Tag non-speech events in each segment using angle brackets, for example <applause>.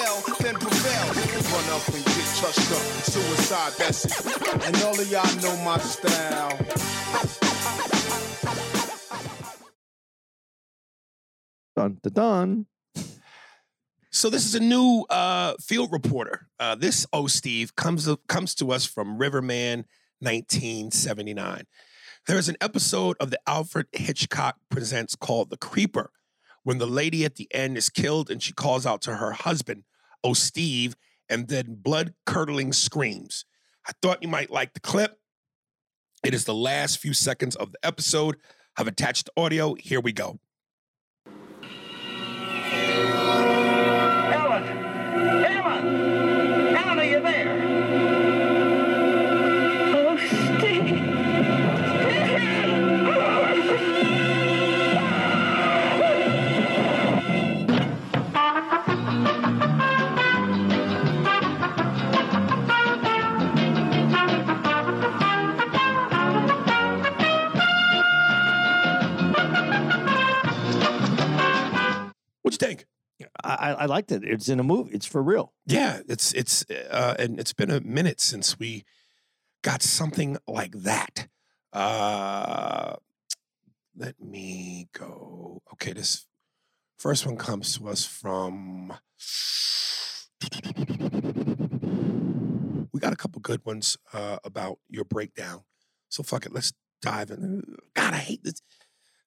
I excel, then prevail. Run up and get touched up. Suicide, that's it. And all of y'all know my style. Dun dun dun. So this is a new uh, field reporter. Uh, this oh Steve comes comes to us from Riverman, 1979. There is an episode of the Alfred Hitchcock presents called "The Creeper," when the lady at the end is killed and she calls out to her husband, "Oh Steve," and then blood curdling screams. I thought you might like the clip. It is the last few seconds of the episode. I've attached the audio. Here we go. What'd you think? I, I I liked it. It's in a movie. It's for real. Yeah, it's it's uh, and it's been a minute since we got something like that. Uh, let me go. Okay, this first one comes to us from. We got a couple good ones uh, about your breakdown. So fuck it, let's dive in. God, I hate this.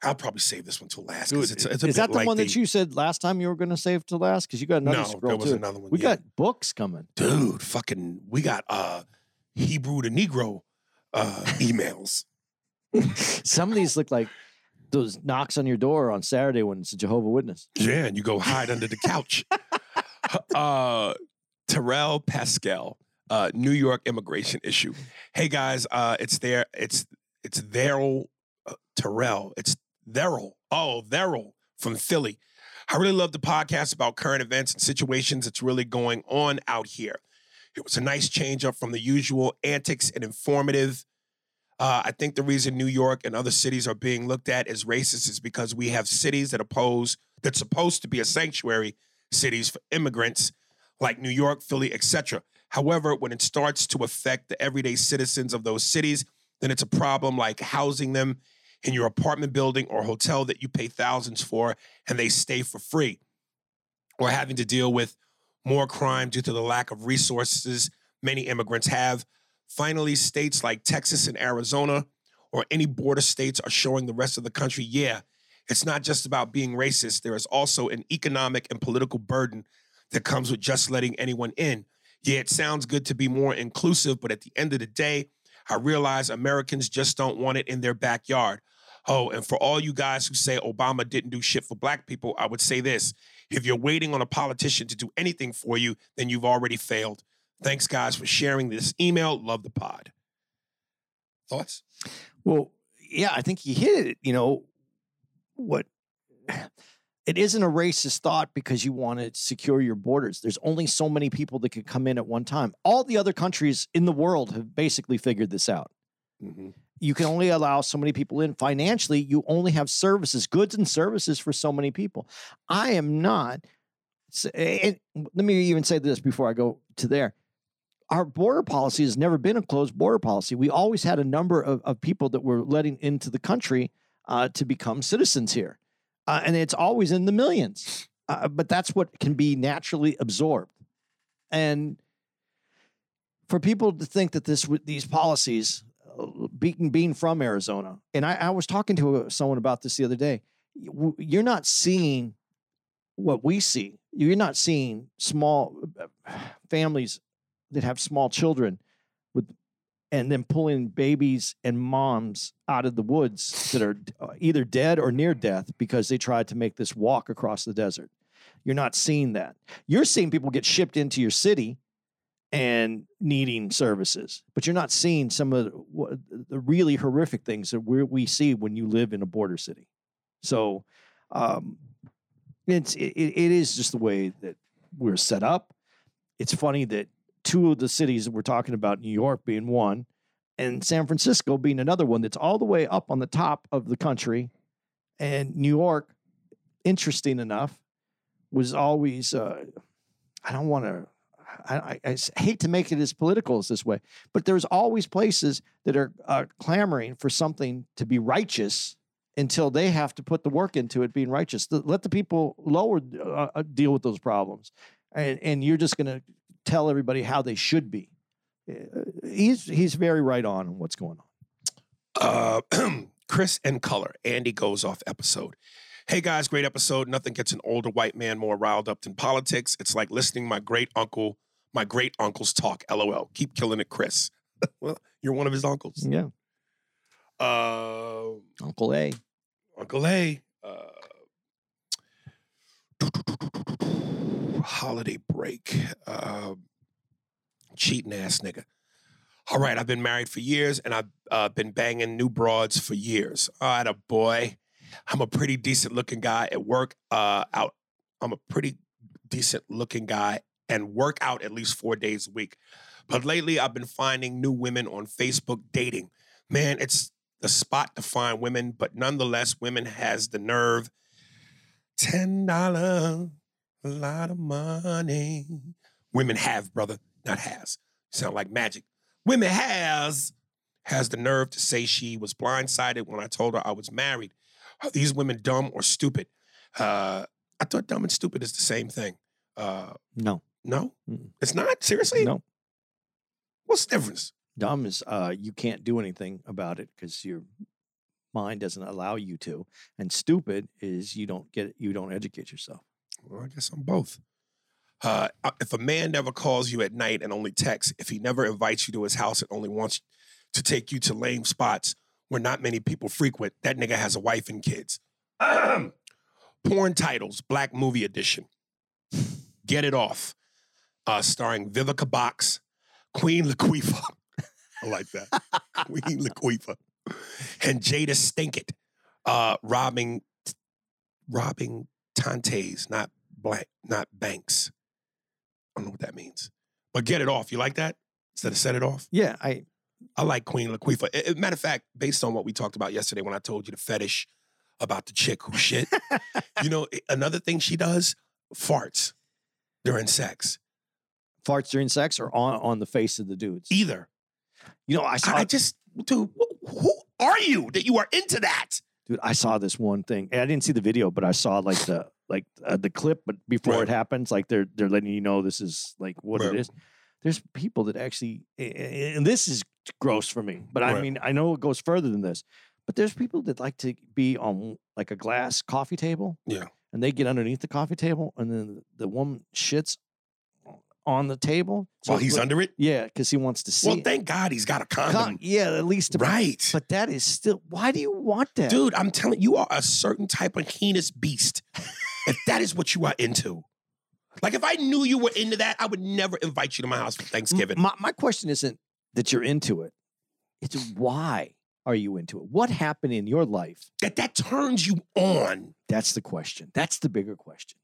I'll probably save this one till last. 'cause Dude, it's, a- it's a is bit that the one that you said last time you were going to save to last? Because you got another No, scroll there was too. another one, We yeah. got books coming. dude, fucking, we got uh Hebrew to Negro uh emails. <laughs> Some of these look like those knocks on your door on Saturday when it's a Jehovah Witness. Yeah, and you go hide under the couch. <laughs> uh Terrell Pascal, uh, New York immigration issue. Hey guys, uh, it's there. It's it's Daryl uh, Terrell. It's Daryl. Oh, Daryl from Philly. I really love the podcast about current events and situations that's really going on out here. It was a nice change up from the usual antics and informative. Uh, I think the reason New York and other cities are being looked at as racist is because we have cities that oppose that's supposed to be a sanctuary cities for immigrants, like New York, Philly, etc. However, when it starts to affect the everyday citizens of those cities, then it's a problem like housing them in your apartment building or hotel that you pay thousands for and they stay for free, or having to deal with more crime due to the lack of resources many immigrants have. Finally, states like Texas and Arizona or any border states are showing the rest of the country, yeah, it's not just about being racist. There is also an economic and political burden that comes with just letting anyone in. Yeah, it sounds good to be more inclusive, but at the end of the day, I realize Americans just don't want it in their backyard. Oh, and for all you guys who say Obama didn't do shit for black people, I would say this. If you're waiting on a politician to do anything for you, then you've already failed. Thanks, guys, for sharing this email. Love the pod. Thoughts? Well, yeah, I think you hit it. You know, what it isn't a racist thought because you want to secure your borders. There's only so many people that can come in at one time. All the other countries in the world have basically figured this out. Mm-hmm. You can only allow so many people in. Financially, you only have services, goods and services for so many people. I am not. And let me even say this before I go to there our border policy has never been a closed border policy. We always had a number of, of people that were letting into the country uh, to become citizens here. Uh, and it's always in the millions. Uh, but that's what can be naturally absorbed. And for people to think that this these policies being being from Arizona, and I, I was talking to someone about this the other day. You- You're not seeing what we see. You're not seeing small uh, <sighs> families that have small children with, and then pulling babies and moms out of the woods that are uh, either dead or near death because they tried to make this walk across the desert. You're not seeing that. You're seeing people get shipped into your city and needing services, but you're not seeing some of the, really horrific things that we see when you live in a border city. So, um, it's it, it it is just the way that we're set up. It's funny that two of the cities that we're talking about, New York being one, and San Francisco being another one that's all the way up on the top of the country, and New York, interesting enough, was always uh, I don't want to. I, I- hate to make it as political as this way, but there's always places that are uh, clamoring for something to be righteous until they have to put the work into it being righteous. Let the people lower uh, uh, deal with those problems, and and you're just going to tell everybody how they should be. Uh, He's he's very right on what's going on. Uh, <clears throat> Chris and Color, Andy goes off episode. Hey guys, great episode. Nothing gets an older white man more riled up than politics. It's like listening my great uncle, my great uncles talk. LOL. Keep killing it, Chris. <laughs> well, you're one of his uncles. Yeah, Uh, Uncle A. Uncle A. Uh, holiday break. Uh, cheating ass nigga. All right, I've been married for years and I've uh, been banging new broads for years. All right, a boy. I'm a pretty decent looking guy at work. Uh, out. I'm a pretty decent looking guy and work out at least four days a week. But lately, I've been finding new women on Facebook dating. Man, it's the spot to find women, but nonetheless, women has the nerve. Ten dollar, a lot of money. Women have, brother, not has. Sound like magic. Women has has the nerve to say she was blindsided when I told her I was married. Are these women dumb or stupid? Uh, I thought dumb and stupid is the same thing. Uh, No, no, it's not. Seriously, no. What's the difference? Dumb is uh, you can't do anything about it because your mind doesn't allow you to, and stupid is you don't get you don't educate yourself. Well, I guess I'm both. Uh, uh, if a man never calls you at night and only texts, if he never invites you to his house and only wants to take you to lame spots where not many people frequent, that nigga has a wife and kids. <clears throat> Porn titles, Black Movie Edition. Get It Off, uh, starring Vivica Box, Queen Laquifa. <laughs> I like that. <laughs> Queen Laquifa. And Jada Stinkett, uh, robbing, robbing Tantes, not blank, not banks. I don't know what that means. But get it off. You like that? Instead of set it off? Yeah, I I like Queen Laquifa. Matter of fact, based on what we talked about yesterday when I told you the fetish about the chick who shit, <laughs> you know, another thing she does, farts during sex. Farts during sex or on on the face of the dudes. Either. You know, I saw I, just, dude, who are you that you are into that? dude, I saw this one thing. And I didn't see the video, but I saw like the like uh, the clip. But before Right. it happens, like they're they're letting you know this is like what Right. it is. There's people that actually, and this is gross for me. But I mean, I know it goes further than this. But there's people that like to be on like a glass coffee table. Yeah. And they get underneath the coffee table, and then the woman shits on the table. While he's under it? Yeah, because he wants to see. Well, it. thank God he's got a Con- condom. yeah, at least. Right. But that is still. Why do you want that, Dude, I'm telling you, you are a certain type of heinous beast. <laughs> if that is what you are into. Like if I knew you were into that, I would never invite you to my house for Thanksgiving. My, my question isn't that you're into it. It's why are you into it? What happened in your life? that that turns you on. That's the question. That's the bigger question.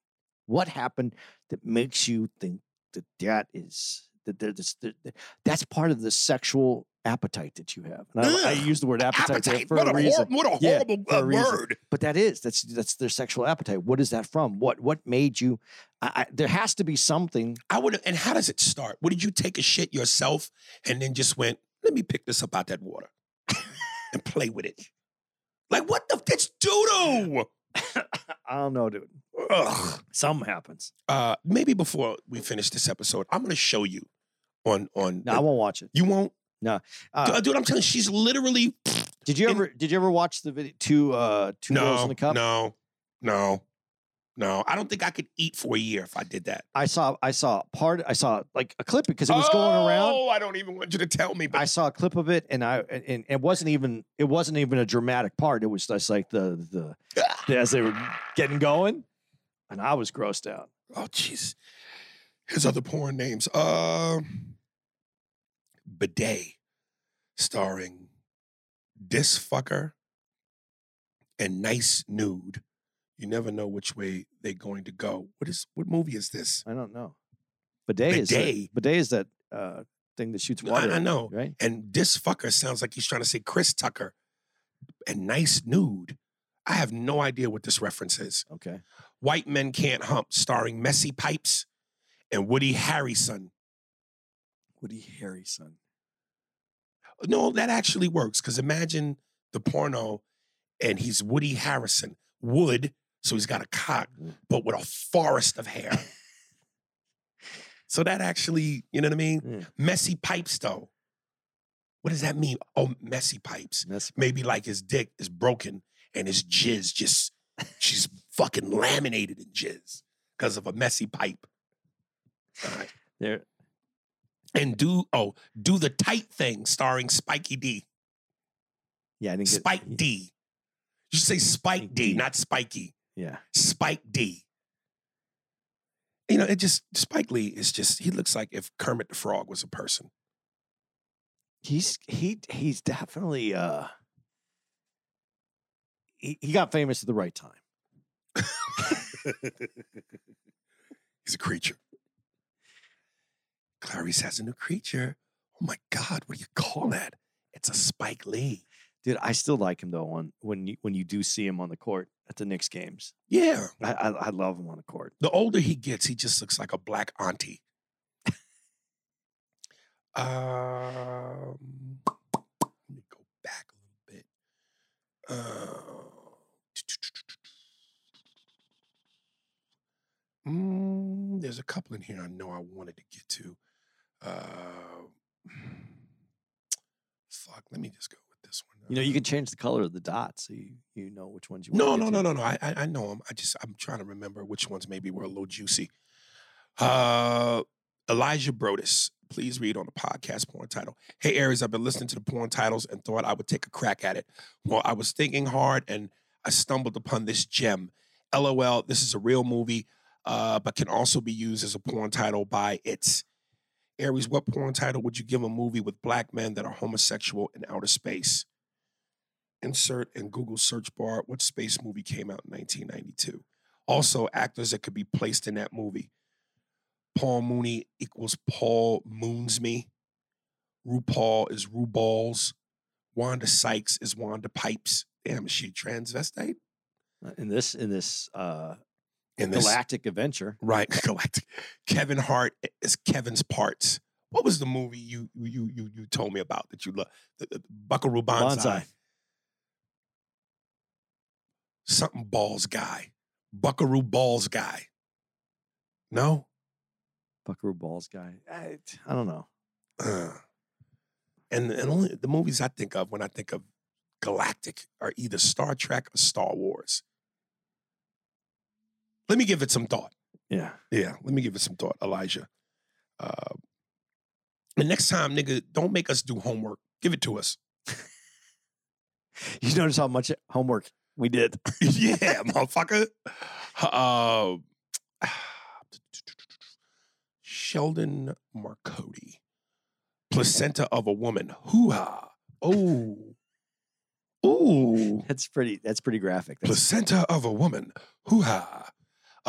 What happened that makes you think that that is that there's that, that- that's part of the sexual appetite that you have? And I, I use the word appetite, Appetite. for a a reason. hor- what a Yeah, horrible a word. But that is that's that's their sexual appetite. What is that from? What what made you? I, I, there has to be something. I would and how does it start? What did you take a shit yourself and then just went, let me pick this up out that water and play with it? Like what the it's doo-doo. <laughs> I don't know, dude. Ugh. Something happens. Uh maybe before we finish this episode, I'm gonna show you on on No, I won't watch it. you won't Uh, Dude, I'm telling you, she's literally did you in- ever did you ever watch the video two uh two girls in the cup? no, no, no. I don't think I could eat for a year if I did that. I saw I saw part I saw like a clip because it was going around. Oh, I don't even want you to tell me. But I saw a clip of it and I and it wasn't even it wasn't even a dramatic part. It was just like the the, the as they were getting going, and I was grossed out. oh, jeez. His other porn names. Uh, Bidet, starring Dis Fucker and Nice Nude. You never know which way they're going to go. What is what movie is this? I don't know. Bidet, is that, Bidet. bidet is that uh, thing that shoots I- water. I know. right? And this Fucker sounds like he's trying to say Chris Tucker. And Nice Nude. I have no idea what this reference is. Okay. White Men Can't Hump, starring Messy Pipes and Woody Harrison. Woody Harrison. No, that actually works because imagine the porno and he's Woody Harrison. Wood, so he's got a cock, Mm. but with a forest of hair. <laughs> so that actually, you know what I mean? Yeah. Messy pipes, though. What does that mean? Oh, messy pipes. Messy Maybe like his dick is broken and his jizz just, she's fucking laminated in jizz because of a messy pipe. All right. There. And do, oh, do the tight thing starring Spiky D. Yeah, I get Spike D. You should say Spike Spike D, D. not Spiky. Yeah. Spike D. You know, it just Spike Lee is just he looks like if Kermit the Frog was a person. He's he he's definitely uh he, he got famous at the right time. <laughs> He's a creature. Clarice has a new creature. Oh my God, what do you call that? It's a Spike Lee. Dude, I still like him though on when you when you do see him on the court at the Knicks games. Yeah. I I, I love him on the court. The older he gets, he just looks like a black auntie. um, let me go back a little bit. Uh, mm, there's a couple in here I know I wanted to get to. Uh, <sighs> fuck, let me just go with this one. You know, you can change the color of the dots so you, you know which ones you no, want. no, no, no, no. I, I, I know them. I just, I'm trying to remember which ones maybe were a little juicy. Uh, Elijah Brodus, please read on the podcast porn title. Hey, Aries, I've been listening to the porn titles and thought I would take a crack at it. Well, I was thinking hard and I stumbled upon this gem. LOL, this is a real movie, uh, but can also be used as a porn title by its. Aries, what porn title would you give a movie with black men that are homosexual in outer space? Insert in Google search bar what space movie came out in 1992. Also, actors that could be placed in that movie. Paul Mooney equals Paul Moons Me. RuPaul is RuBalls. Wanda Sykes is Wanda Pipes. Damn, is she transvestite? Uh, In this in this uh In this, galactic adventure. right? <laughs> Galactic. Kevin Hart is Kevin's parts. What was the movie you you you you told me about that you love? The, the Buckaroo Banzai. Bonsai. Something balls guy. Buckaroo balls guy. No. Buckaroo Balls guy. I, I don't know. Uh, and and only the movies I think of when I think of galactic are either Star Trek or Star Wars. Let me give it some thought. Yeah. Yeah, let me give it some thought, Elijah. Uh, the next time, nigga, don't make us do homework. Give it to us. <laughs> You notice how much homework we did. <laughs> yeah, motherfucker. Uh, <sighs> Sheldon Marcotti, placenta of a woman. Hoo ha. Oh. Ooh. That's pretty that's pretty graphic. That's, Placenta of a woman. Hoo ha.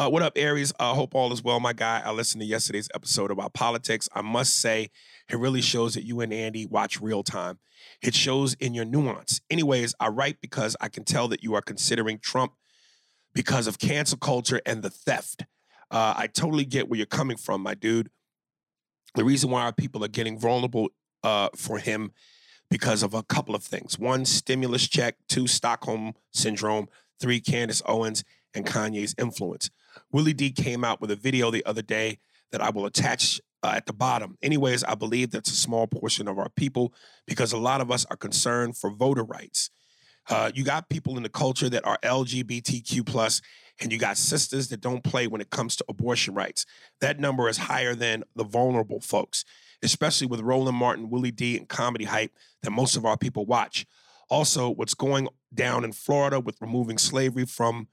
Uh, what up, Aries? I hope all is well, my guy. I listened to yesterday's episode about politics. I must say, it really shows that you and Andy watch real time. It shows in your nuance. Anyways, I write because I can tell that you are considering Trump because of cancel culture and the theft. Uh, I totally get where you're coming from, my dude. The reason why our people are getting vulnerable uh, for him because of a couple of things. One, stimulus check. Two, Stockholm syndrome. Three, Candace Owens and Kanye's influence. Willie D came out with a video the other day that I will attach uh, at the bottom. Anyways, I believe that's a small portion of our people because a lot of us are concerned for voter rights. Uh, you got people in the culture that are LGBTQ plus, and you got sisters that don't play when it comes to abortion rights. That number is higher than the vulnerable folks, especially with Roland Martin, Willie D, and comedy hype that most of our people watch. Also, what's going down in Florida with removing slavery from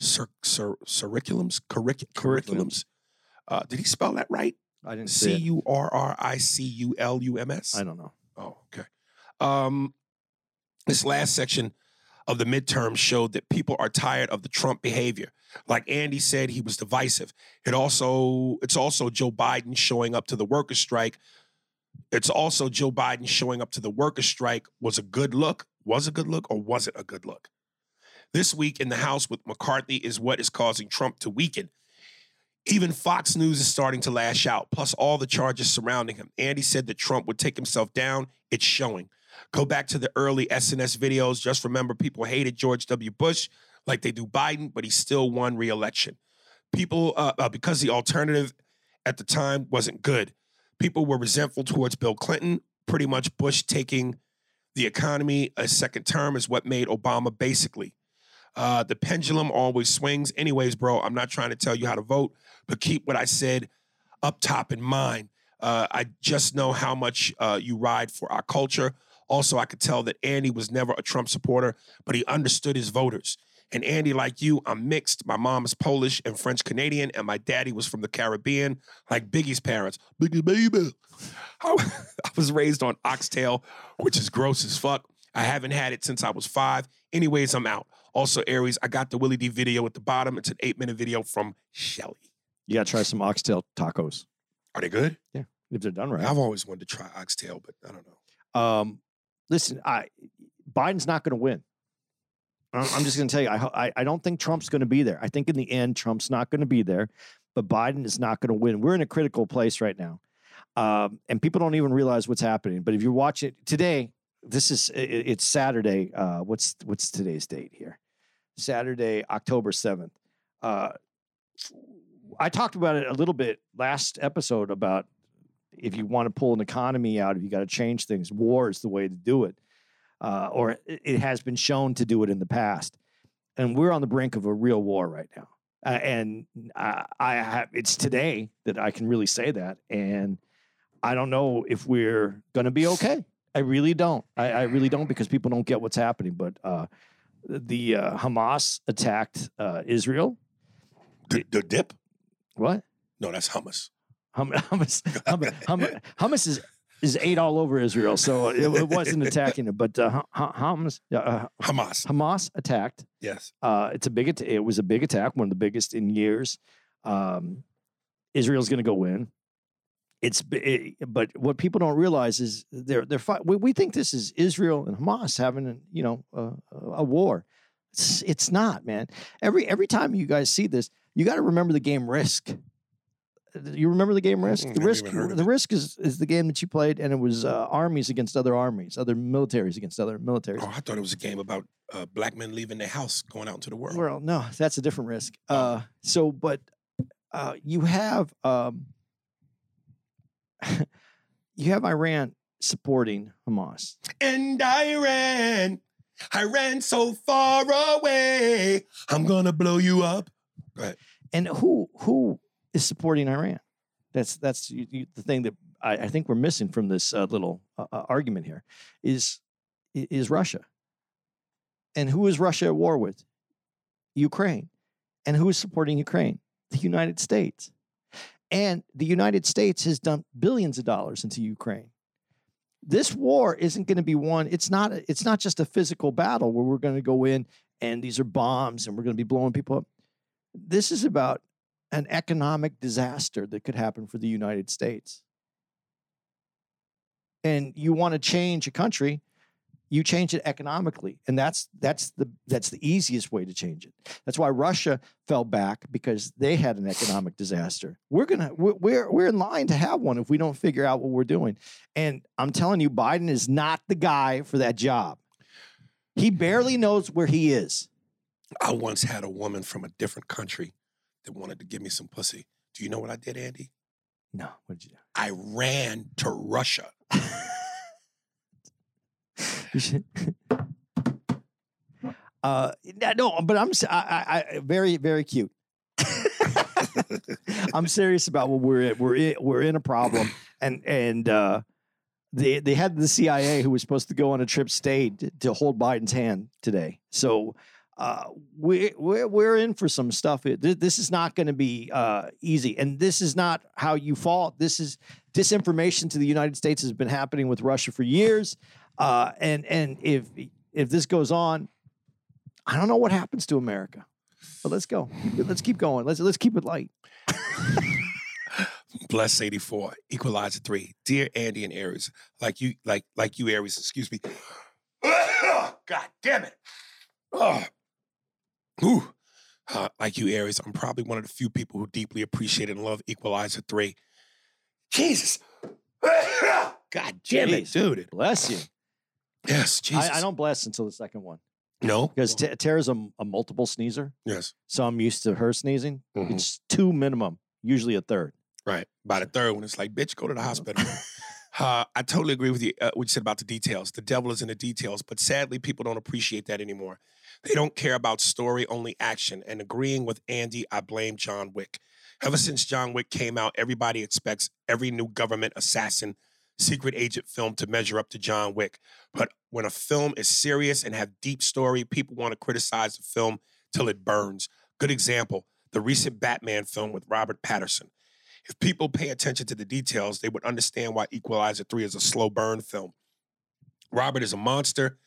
cir- cir- curriculums, curric- curriculums. Uh, did he spell that right? I didn't C. U R R I C U L U M S. I don't know. Oh, okay. Um, this last section of the midterm showed that people are tired of the Trump behavior. Like Andy said, he was divisive. It also it's also Joe Biden showing up to the workers' strike. It's also Joe Biden showing up to the workers' strike was a good look, was a good look, or was it a good look? This week in the House with McCarthy is what is causing Trump to weaken. Even Fox News is starting to lash out, plus all the charges surrounding him. Andy said that Trump would take himself down. It's showing. Go back to the early SNS videos. Just remember, people hated George W. Bush like they do Biden, but he still won re-election. People, uh, uh, because the alternative at the time wasn't good. People were resentful towards Bill Clinton. Pretty much Bush taking the economy a second term is what made Obama basically. Uh, the pendulum always swings. Anyways, bro, I'm not trying to tell you how to vote, but keep what I said up top in mind. Uh, I just know how much uh, you ride for our culture. Also, I could tell that Andy was never a Trump supporter, but he understood his voters. And Andy, like you, I'm mixed. My mom is Polish and French Canadian, and my daddy was from the Caribbean, like Biggie's parents. Biggie baby. I, <laughs> I was raised on oxtail, which is gross as fuck. I haven't had it since I was five. Anyways, I'm out. Also, Aries, I got the Willie D video at the bottom. It's an eight minute video from Shelly. You got to try some oxtail tacos Are they good? Yeah. If they're done right. I've always wanted to try oxtail, but I don't know. Um, listen, I Biden's not going to win. I'm I'm just going to tell you, I, ho- I I don't think Trump's going to be there. I think in the end, Trump's not going to be there, but Biden is not going to win. We're in a critical place right now, um, and people don't even realize what's happening. But if you watch it today, this is i- i- it's Saturday. Uh, what's what's today's date here? Saturday, October seventh. Uh, I talked about it a little bit last episode about if you want to pull an economy out, if you got to change things, war is the way to do it. Uh, or it, it has been shown to do it in the past. And we're on the brink of a real war right now. Uh, and I, I have, it's today that I can really say that. And I don't know if we're going to be okay. I really don't. I, I really don't because people don't get what's happening. But uh, the uh, Hamas attacked uh, Israel. The, the dip? What? No, that's hummus. Hum- Hummus, hum- hum- hummus is is ate all over Israel, so it, it wasn't attacking it. But uh, Hamas, uh, Hamas. Hamas attacked. Yes. Uh, it's a big. At- it was a big attack, one of the biggest in years. Um, Israel's going to go in. It's it, but what people don't realize is they're they're. We, we think this is Israel and Hamas having a, you know a, a war. It's, it's not, man. Every every time you guys see this, you got to remember the game Risk. You remember the game Risk? Mm, The Risk, even heard of the. Risk is is the game that you played, and it was uh, armies against other armies, other militaries against other militaries. Oh, I thought it was a game about uh, black men leaving their house, going out into the world. Well, no, that's a different risk. Oh. Uh, so, but uh, you have um, you have Iran supporting Hamas. And I ran, I ran so far away. I'm gonna blow you up. Right. And who who is supporting Iran? That's that's y- y- the thing that I, I think we're missing from this uh, little uh, uh, argument here is is Russia. And who is Russia at war with? Ukraine. And who is supporting Ukraine? The United States. And the United States has dumped billions of dollars into Ukraine. This war isn't going to be won. It's not. It's not just a physical battle where we're going to go in and these are bombs and we're going to be blowing people up. This is about an economic disaster that could happen for the United States. And you want to change a country, you change it economically, and that's that's the that's the easiest way to change it. That's why Russia fell back because they had an economic disaster. We're gonna we're we're, we're in line to have one if we don't figure out what we're doing. And I'm telling you, Biden is not the guy for that job. He barely knows where he is. I once had a woman from a different country that wanted to give me some pussy. Do you know what I did, Andy? No, what did you do? i ran to Russia. <laughs> Uh, no, but I'm I, I, very very cute. <laughs> I'm serious about what we're in. We're in, we're in a problem, and and uh, they they had the CIA who was supposed to go on a trip stayed to, to hold Biden's hand today. So uh, we we're, we're in for some stuff. This, this is not going to be uh, easy, and this is not how you fall. This is disinformation to the United States has been happening with Russia for years, uh, and and if if this goes on, I don't know what happens to America. But let's go. Let's keep going. Let's let's keep it light. <laughs> Bless 84, Equalizer 3. Dear Andy and Aries, like you, like, like you, Aries, excuse me. <coughs> God damn it. Oh. Ooh. Uh, like you, Aries, I'm probably one of the few people who deeply appreciate and love Equalizer 3. Jesus. <coughs> God damn it, dude. Bless you. Yes, Jesus. I, I don't bless until the second one No? because T- Tara's a, a multiple sneezer, Yes. so I'm used to her sneezing. Mhm. It's two minimum, usually a third. Right. By the third one, it's like, bitch, go to the hospital. <laughs> Uh, I totally agree with you. Uh, what you said about the details. The devil is in the details, but sadly, people don't appreciate that anymore. They don't care about story, only action. And agreeing with Andy, I blame John Wick. Ever since John Wick came out, everybody expects every new government assassin, secret agent film to measure up to John Wick. But when a film is serious and have deep story, people want to criticize the film till it burns. Good example: the recent Batman film with Robert Patterson. If people pay attention to the details, they would understand why Equalizer 3 is a slow burn film. Robert is a monster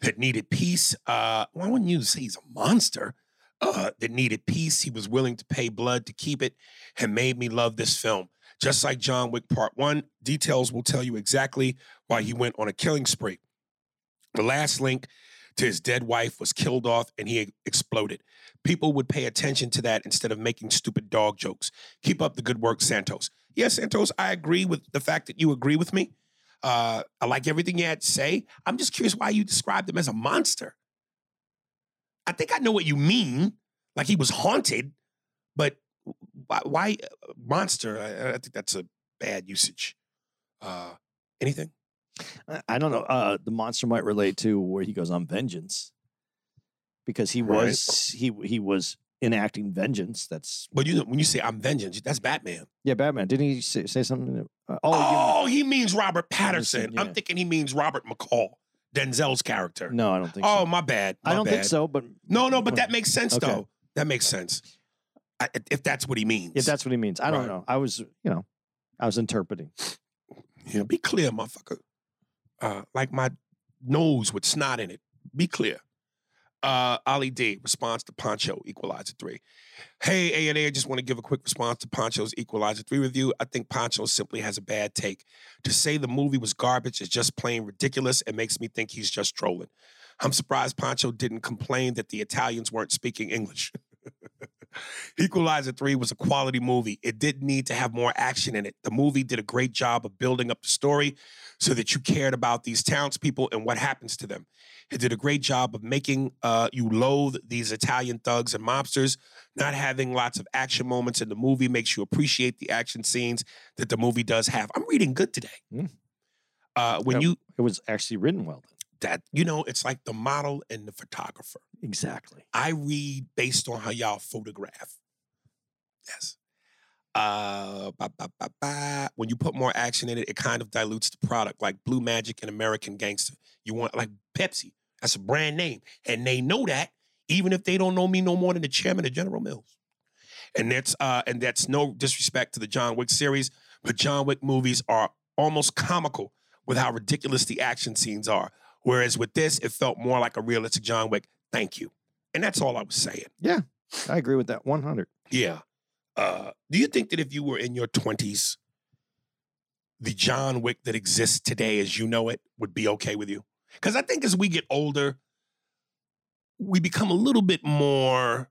that needed peace. Uh, why wouldn't you say he's a monster uh, that needed peace? He was willing to pay blood to keep it and made me love this film. Just like John Wick Part 1, details will tell you exactly why he went on a killing spree. The last link to his dead wife was killed off and he exploded. People would pay attention to that instead of making stupid dog jokes. Keep up the good work, Santos. Yes, Santos, I agree with the fact that you agree with me. Uh, I like everything you had to say. I'm just curious why you described him as a monster. I think I know what you mean. Like he was haunted, but why, why uh, monster? I, I think that's a bad usage. Uh, anything? I- I don't know. Uh, the monster might relate to where he goes on vengeance because he Right. was he he was enacting vengeance. That's But you know, when you say I'm vengeance, that's Batman. yeah, Batman. Didn't he say, say something? Uh, oh, Oh, he means Robert Patterson. Patterson, I'm thinking he means Robert McCall, Denzel's character. no, I don't think. oh, so. my bad. I don't think so. But No, no, but that makes sense Okay. though. That makes sense. I, if that's what he means. if that's what he means, I don't Right. know. I was, you know, I was interpreting. you know, be clear, motherfucker. Uh, like my nose with snot in it. Be clear. Uh, Ali D response to Poncho Equalizer three. Hey A and A, I just want to give a quick response to Poncho's Equalizer three review. I think Poncho simply has a bad take. To say the movie was garbage is just plain ridiculous and makes me think he's just trolling. I'm surprised Poncho didn't complain that the Italians weren't speaking English. <laughs> Equalizer 3 was a quality movie. It did need to have more action in it. The movie did a great job of building up the story so that you cared about these townspeople and what happens to them. It did a great job of making uh, you loathe these Italian thugs and mobsters. Not having lots of action moments in the movie makes you appreciate the action scenes that the movie does have. I'm reading good today. Mm. Uh, when you It was actually written well. Then. That you know, it's like the model and the photographer. Exactly. I read based on how y'all photograph. Yes. Uh, ba, ba, ba, ba. When you put more action in it, it kind of dilutes the product. Like Blue Magic and American Gangster. You want like Pepsi. That's a brand name, and they know that even if they don't know me no more than the chairman of General Mills. And that's uh, and that's no disrespect to the John Wick series, but John Wick movies are almost comical with how ridiculous the action scenes are. Whereas with this, it felt more like a realistic John Wick. Thank you. And that's all I was saying. Yeah. I agree with that 100. Yeah. Uh, do you think that if you were in your 20s, the John Wick that exists today as you know it would be okay with you? Because I think as we get older, we become a little bit more,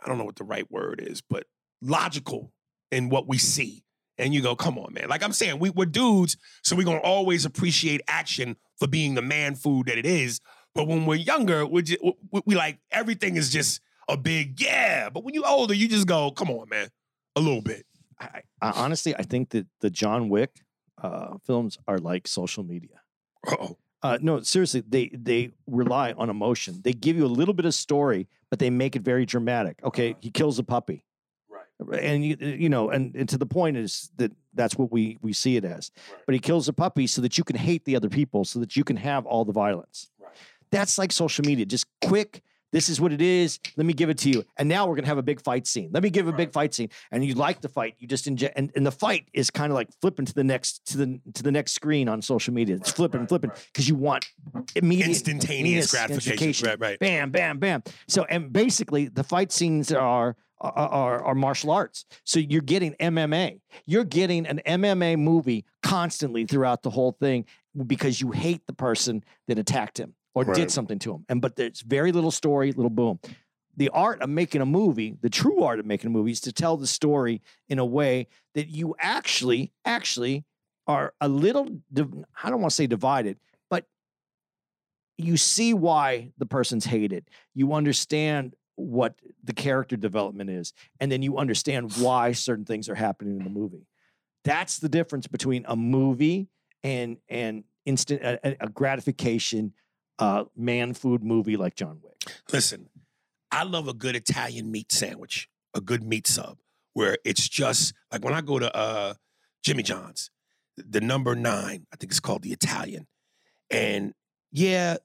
I don't know what the right word is, but logical in what we see. And you go, come on, man. Like I'm saying, we, we're dudes, so we're to always appreciate action for being the man food that it is. But when we're younger, we're just, we, we like everything is just a big yeah. But when you're older, you just go, come on, man, a little bit. I, I honestly, I think that the John Wick uh, films are like social media. Uh-oh. Uh, no, seriously, they they rely on emotion. They give you a little bit of story, but they make it very dramatic. Okay, he kills a puppy. And you you know, and, and to the point is that that's what we we see it as. Right. But he kills a puppy so that you can hate the other people, so that you can have all the violence. Right. That's like social media, just quick. This is what it is. Let me give it to you. And now we're gonna have a big fight scene. Let me give a big fight scene. And you like the fight. You just inject and, and the fight is kind of like flipping to the next to the to the next screen on social media. It's Right, flipping, right, flipping right. because you want immediate Instantaneous immediate gratification. Right, right. Bam, bam, bam. So and basically the fight scenes are are, are are martial arts. So you're getting MMA. You're getting an MMA movie constantly throughout the whole thing because you hate the person that attacked him or Right. did something to him. And but there's very little story, little boom. The art of making a movie, the true art of making a movie is to tell the story in a way that you actually actually are a little I don't want to say divided, but you see why the person's hated. You understand what the character development is, and then you understand why certain things are happening in the movie. That's the difference between a movie and and instant a, a- gratification uh, man food movie like John Wick. Listen, I love a good Italian meat sandwich, a good meat sub, where it's just like when I go to uh, Jimmy John's, the number nine, I think it's called the Italian. And yeah,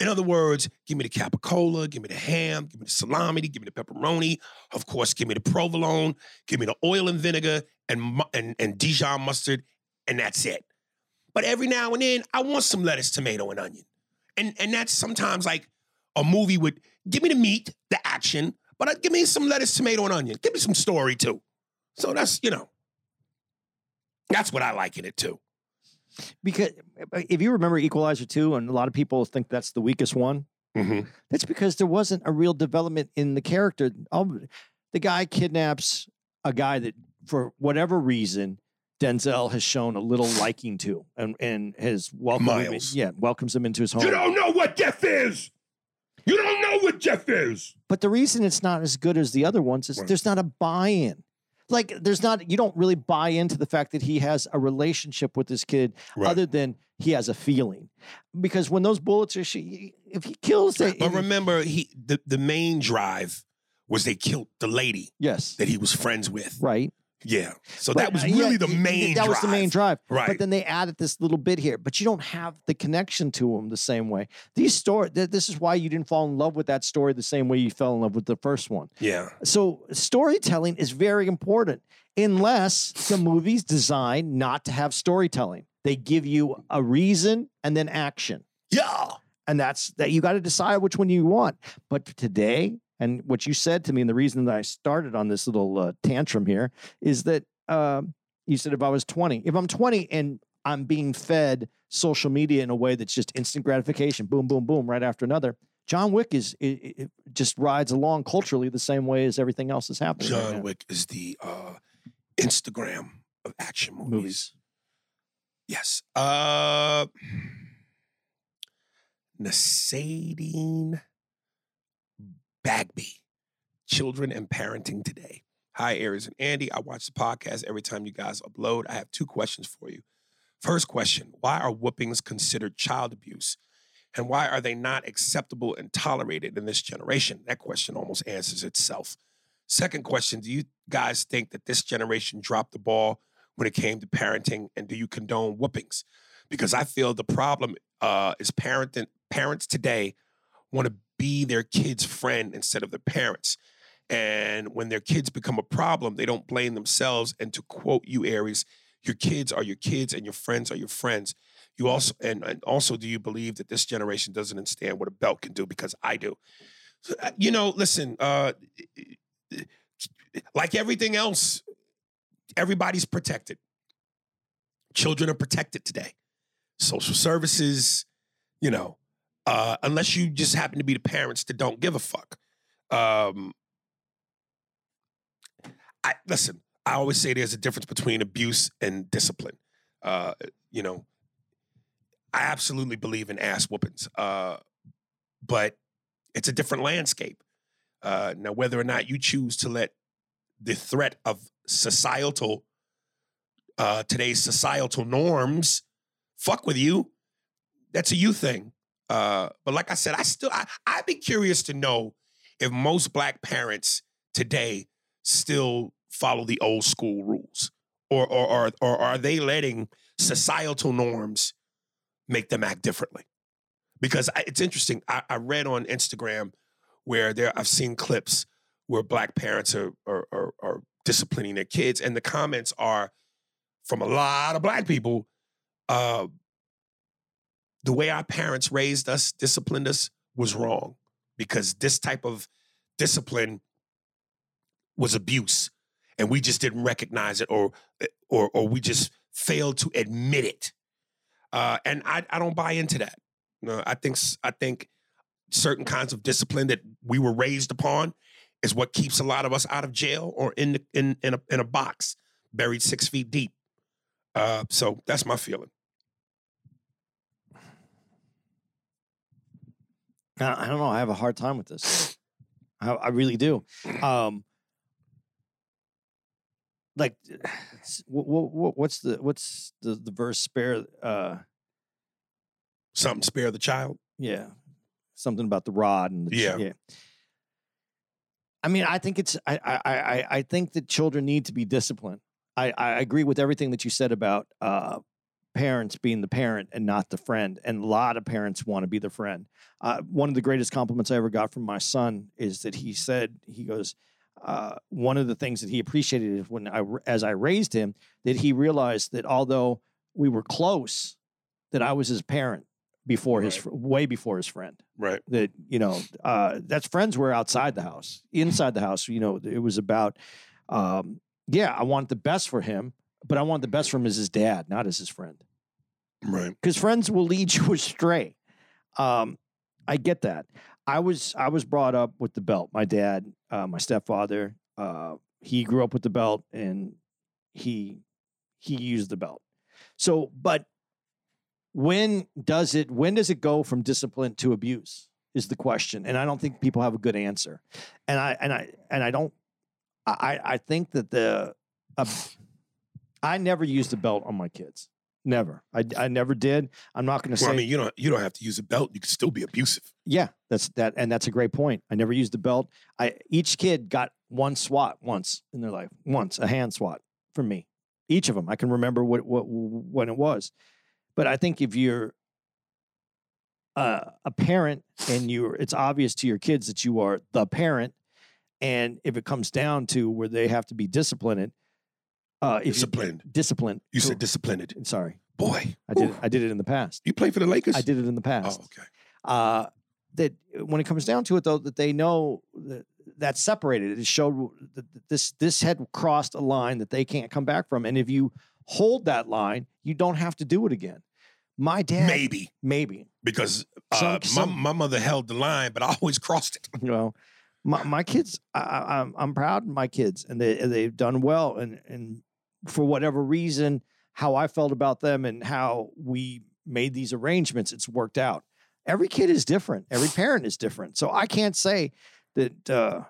in other words, give me the capicola, give me the ham, give me the salami, give me the pepperoni. Of course, give me the provolone, give me the oil and vinegar and, and, and Dijon mustard, and that's it. But every now and then, I want some lettuce, tomato, and onion. And, and that's sometimes like a movie with give me the meat, the action, but uh, give me some lettuce, tomato, and onion. Give me some story too. So that's, you know, that's what I like in it too. Because uh, if you remember Equalizer 2, and a lot of people think that's the weakest one, Mm-hmm. That's because there wasn't a real development in the character. The guy kidnaps a guy that, for whatever reason, Denzel has shown a little liking to, and and has welcomed him, yeah, welcomes him into his home. You don't know what Jeff is. You don't know what Jeff is. But the reason it's not as good as the other ones is Right. there's not a buy-in. Like there's not you don't really buy into the fact that he has a relationship with this kid Right. other than he has a feeling. Because when those bullets are she if he kills the But remember, he the, the main drive was they killed the lady yes, that he was friends with. right. Yeah. So But, that was uh, yeah, really the y- y- main That was the main drive. Right. But then they added this little bit here, but you don't have the connection to them the same way. These story th- this is why you didn't fall in love with that story the same way you fell in love with the first one. yeah. So storytelling is very important unless the movie's designed not to have storytelling. They give you a reason and then action. Yeah. And that's that you got to decide which one you want. But today, and what you said to me, and the reason that I started on this little uh, tantrum here is that um, you said if I was 20, if I'm 20 and I'm being fed social media in a way that's just instant gratification, boom, boom, boom, right after another. John Wick is it, it just rides along culturally the same way as everything else is happening. John now. Wick is the uh, Instagram of action movies. movies. Yes. Uh <sighs> Nasadine Bagby. Children and Parenting Today. Hi, Aries and Andy. I watch the podcast every time you guys upload. I have two questions for you. First question Why are whoopings considered child abuse? And why are they not acceptable and tolerated in this generation? That question almost answers itself. Second question Do you guys think that this generation dropped the ball when it came to parenting? And do you condone whoopings? Because I feel the problem uh, is parenting, parents today want to be their kids' friend instead of their parents. And when their kids become a problem, they don't blame themselves. And to quote you, Aries, your kids are your kids and your friends are your friends. You also and, and also do you believe that this generation doesn't understand what a belt can do? Because I do. So, uh, You know, listen, uh, like everything else, everybody's protected. Children are protected today. Social services, you know, uh, unless you just happen to be the parents that don't give a fuck. Um, I listen. I always say there's a difference between abuse and discipline. Uh, you know, I absolutely believe in ass whoopings, uh, but it's a different landscape. Uh, now, whether or not you choose to let the threat of societal uh today's societal norms fuck with you that's a you thing uh but like i said i still I, i'd be curious to know if most black parents today still follow the old school rules or or or, or are they letting societal norms make them act differently? Because I, it's interesting I, I read on instagram where there i've seen clips where black parents are, are, are, are disciplining their kids and the comments are from a lot of black people uh, the way our parents raised us disciplined us was wrong because this type of discipline was abuse and we just didn't recognize it or or or we just failed to admit it. Uh, and I, I don't buy into that. No, i think i think certain kinds of discipline that we were raised upon is what keeps a lot of us out of jail or in the, in in a, in a box buried six feet deep. Uh, so that's my feeling I don't know. I have a hard time with this. I, I really do. Um, like, what, what, what's the what's the the verse? Spare, uh, something spare the child yeah, something about the rod and the, Yeah. yeah. I mean, I think it's I I I I think that children need to be disciplined. I I agree with everything that you said about uh, parents being the parent and not the friend, and a lot of parents want to be the friend. Uh, one of the greatest compliments I ever got from my son is that he said he goes. Uh, one of the things that he appreciated is when I, as I raised him, that he realized that although we were close, that I was his parent before his Right. fr- way before his friend right that you know uh that's friends were outside the house inside the house you know it was about um yeah i want the best for him but i want the best from him as his dad not as his friend. Right. Because friends will lead <laughs> you astray. Um i get that. I was i was brought up with the belt. My dad uh my stepfather uh he grew up with the belt and he he used the belt. So but when does it when does it go from discipline to abuse is the question and i don't think people have a good answer. And i and i and i don't i i think that the uh, i never used a belt on my kids never i i never did i'm not going to say i mean you don't you don't have to use a belt you can still be abusive yeah, that's that, and that's a great point. I never used the belt. I each kid got one swat once in their life, once a hand swat from me. Each of them, I can remember what what when it was. But I think if you're uh, a parent and you're, it's obvious to your kids that you are the parent, and if it comes down to where they have to be disciplined, uh, if you- disciplined. disciplined. you said disciplined. Sorry, boy. I did. I did it in the past. you play for the lakers? I did it in the oh past okay. Uh, that when it comes down to it, though, that they know that that's separated. It showed that this this had crossed a line that they can't come back from, and if you hold that line, you don't have to do it again. My dad, maybe. Maybe, because uh, some- my, my mother held the line but i always crossed it. <laughs> You know, my my kids, I, I, I'm I'm proud of my kids, and they they've done well, and and for whatever reason, how I felt about them and how we made these arrangements, it's worked out. Every kid is different. Every <sighs> parent is different. So I can't say that uh,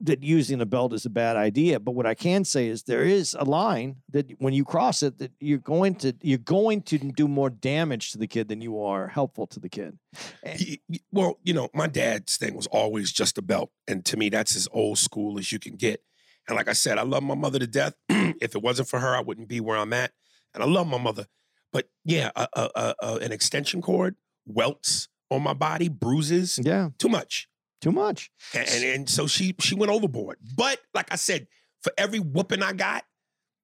that using a belt is a bad idea. But what I can say is there is a line that when you cross it, that you're going to you're going to do more damage to the kid than you are helpful to the kid. And- y- well, you know, my dad's thing was always just a belt. And to me, that's as old school as you can get. And like I said, I love my mother to death. <clears throat> if it wasn't for her, I wouldn't be where I'm at. And I love my mother. But yeah, a, a, a, a- an extension cord, welts on my body, bruises, yeah, too much. too much. And, and, and so she she went overboard. But like I said, for every whooping I got,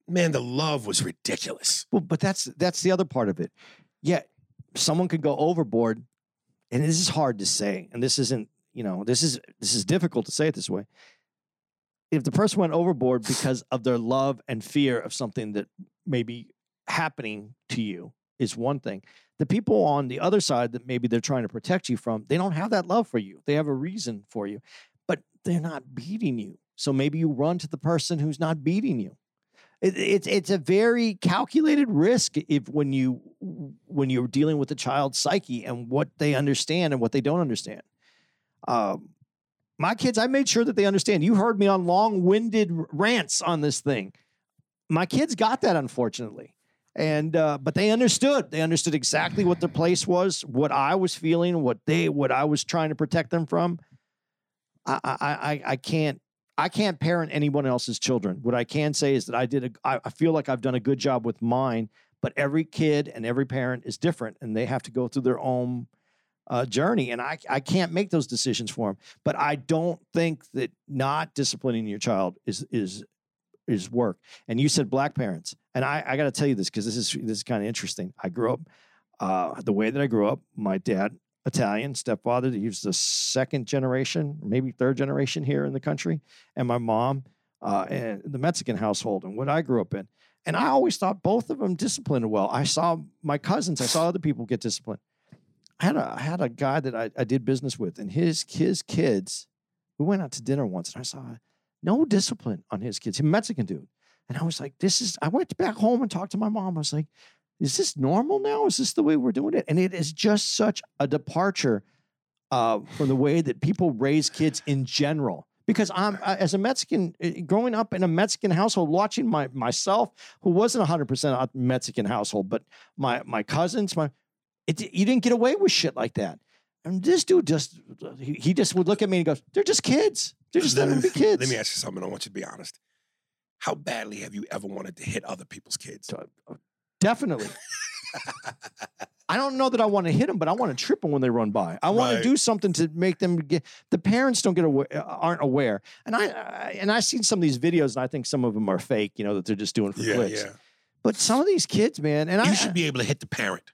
man, the love was ridiculous. Well, but that's that's the other part of it. Yeah, someone could go overboard, and this is hard to say, and this isn't, you know, this is this is difficult to say it this way. If the person went overboard because of their love and fear of something that may be happening to you is one thing. The people on the other side that maybe they're trying to protect you from, they don't have that love for you. They have a reason for you, but they're not beating you. So maybe you run to the person who's not beating you. It, it's it's a very calculated risk if when you when you're dealing with a child's psyche and what they understand and what they don't understand. Um, my kids, I made sure that they understand. You heard me on long-winded rants on this thing. My kids got that, unfortunately, and uh, but they understood. They understood exactly what their place was, what I was feeling, what they, what I was trying to protect them from. I, I, I, can't. I can't parent anyone else's children. What I can say is that I did. A, I feel like I've done a good job with mine. But every kid and every parent is different, and they have to go through their own uh, journey, and I I can't make those decisions for them. But I don't think that not disciplining your child is is is work. And you said black parents, and I I got to tell you this because this is this is kind of interesting. I grew up uh, the way that I grew up. My dad Italian stepfather. He was the second generation, maybe third generation here in the country, and my mom uh, and the Mexican household and what I grew up in. And I always thought both of them disciplined well. I saw my cousins, I saw other people get disciplined. I had a I had a guy that I, I did business with, and his his kids. We went out to dinner once, and I saw no discipline on his kids. A Mexican dude, and I was like, "This is." I went back home and talked to my mom. I was like, "Is this normal now? Is this the way we're doing it?" And it is just such a departure uh, from the way that people raise kids in general because I'm uh, as a Mexican uh, growing up in a Mexican household, watching my myself who wasn't 100 percent Mexican household, but my my cousins, my it, you didn't get away with shit like that. And this dude just he, he just would look at me and goes, "They're just kids. They're just let, be kids." let me ask you something. I want you to be honest. How badly have you ever wanted to hit other people's kids? Uh, Definitely. I don't know that I want to hit them, but I want to trip them when they run by. I want Right. to do something to make them get. The parents don't get aware, aren't aware, and I, I and I've seen some of these videos, and I think some of them are fake. You know that they're just doing for yeah, clicks. yeah. But some of these kids, man, and I should be able to hit the parent.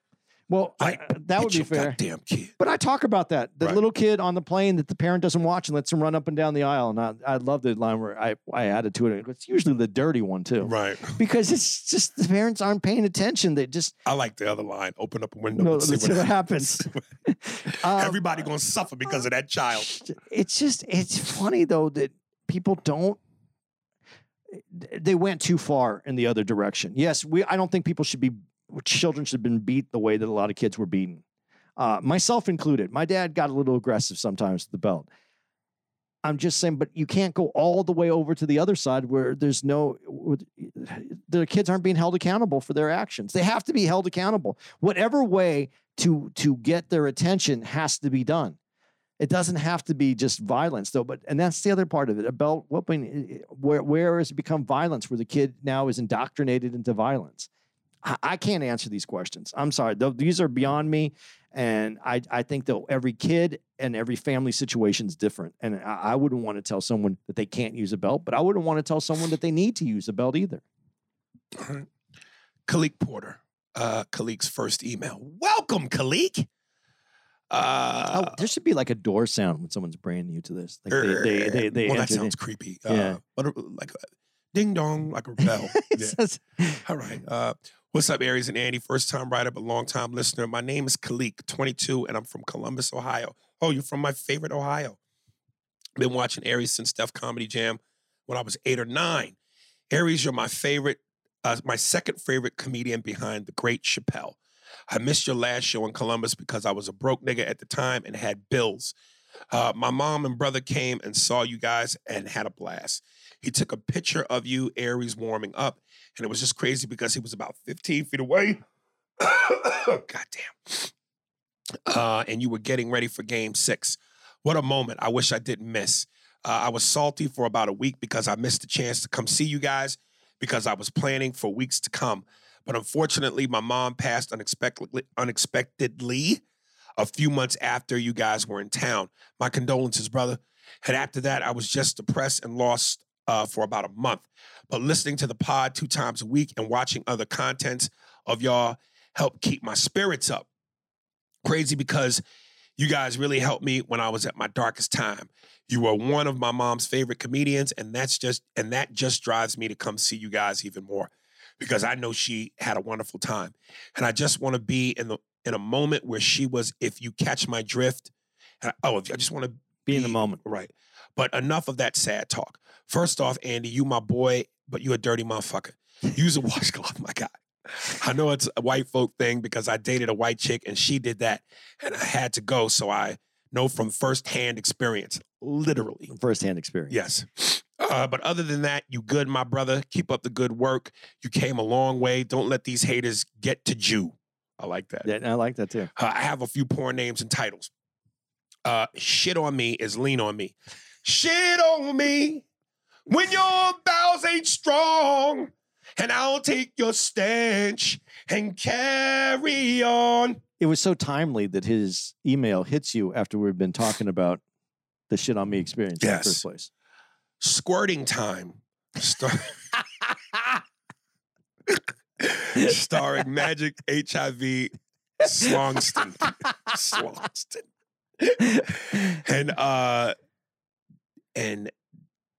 Well, I- that would be fair. Goddamn kid. But I talk about that the Right. little kid on the plane that the parent doesn't watch and lets him run up and down the aisle. And I, I love the line where I, I added to it. It's usually the dirty one too, Right. because it's just the parents aren't paying attention. They just I like the other line. Open up a window. no, and see see what <laughs> happens. <laughs> <laughs> Um, Everybody gonna suffer because of that child. it's just it's funny though that people don't they went too far in the other direction yes we i don't think people should be children should have been beat the way that a lot of kids were beaten. Uh, myself included. My dad got a little aggressive sometimes with the belt. I'm just saying but you can't go all the way over to the other side where there's no the kids aren't being held accountable for their actions. They have to be held accountable. Whatever way to to get their attention has to be done. It doesn't have to be just violence though but and that's the other part of it a belt whooping where where has it become violence where the kid now is indoctrinated into violence i, I can't answer these questions i'm sorry these are beyond me and i i think that every kid and every family situation is different and I, I wouldn't want to tell someone that they can't use a belt but i wouldn't want to tell someone that they need to use a belt either. <clears throat> Khalik Porter. Uh Khalik's first email. Welcome, Khalik. Uh oh there should be like a door sound when someone's brand new to this like they they they, they well, that entered in. sounds creepy. Yeah. Uh, but like ding dong, like a bell. <laughs> Yeah. All right. Uh, what's up, Aries and Andy? First time writer, but long time listener. My name is Khalik, 22, and I'm from Columbus, Ohio. Oh, you're from my favorite Ohio. Been watching Aries since Def Comedy Jam when I was eight or nine. Aries, you're my favorite, uh, my second favorite comedian behind the great Chappelle. I missed your last show in Columbus because I was a broke nigga at the time and had bills. Uh, my mom and brother came and saw you guys and had a blast. He took a picture of you, Aries, warming up, and it was just crazy because he was about 15 feet away. <coughs> God damn. Uh, and you were getting ready for game six. What a moment. I wish I didn't miss. Uh, I was salty for about a week because I missed the chance to come see you guys because I was planning for weeks to come. But unfortunately, my mom passed unexpectedly, unexpectedly a few months after you guys were in town. My condolences, brother. And after that, I was just depressed and lost uh, for about a month. But listening to the pod two times a week and watching other contents of y'all help keep my spirits up. Crazy because you guys really helped me when I was at my darkest time. You were one of my mom's favorite comedians, and that's just and that just drives me to come see you guys even more because I know she had a wonderful time. And I just want to be in the in a moment where she was, if you catch my drift. I, oh, if I just want to be in the moment Right. But enough of that sad talk. First off, Andy, you my boy, but you a dirty motherfucker. Use a washcloth, my guy. I know it's a white folk thing because I dated a white chick and she did that and I had to go. So I know from firsthand experience, literally. Firsthand experience. Yes. Uh, but other than that, you good, my brother. Keep up the good work. You came a long way. Don't let these haters get to you. I like that. Yeah, I like that too. Uh, I have a few porn names and titles. Uh, shit on me is lean on me. Shit on me when your bowels ain't strong, and I'll take your stench and carry on. It was so timely that his email hits you after we've been talking about the shit on me experience in the first place. Squirting time. Star- <laughs> starring Magic HIV Slongston. <laughs> Slongston. and uh and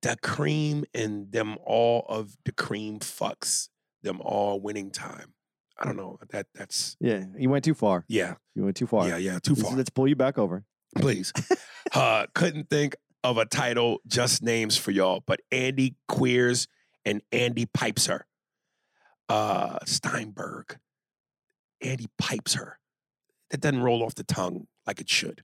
the cream and them all of the cream fucks them all winning time. I don't know. That that's Yeah, you went too far. yeah. You went too far. Yeah, yeah, too far. Let's pull you back over. Please. <laughs> uh couldn't think of a title, just names for y'all, but Andy Queers and Andy Pipes her. Uh Steinberg. Andy pipes her. That doesn't roll off the tongue like it should.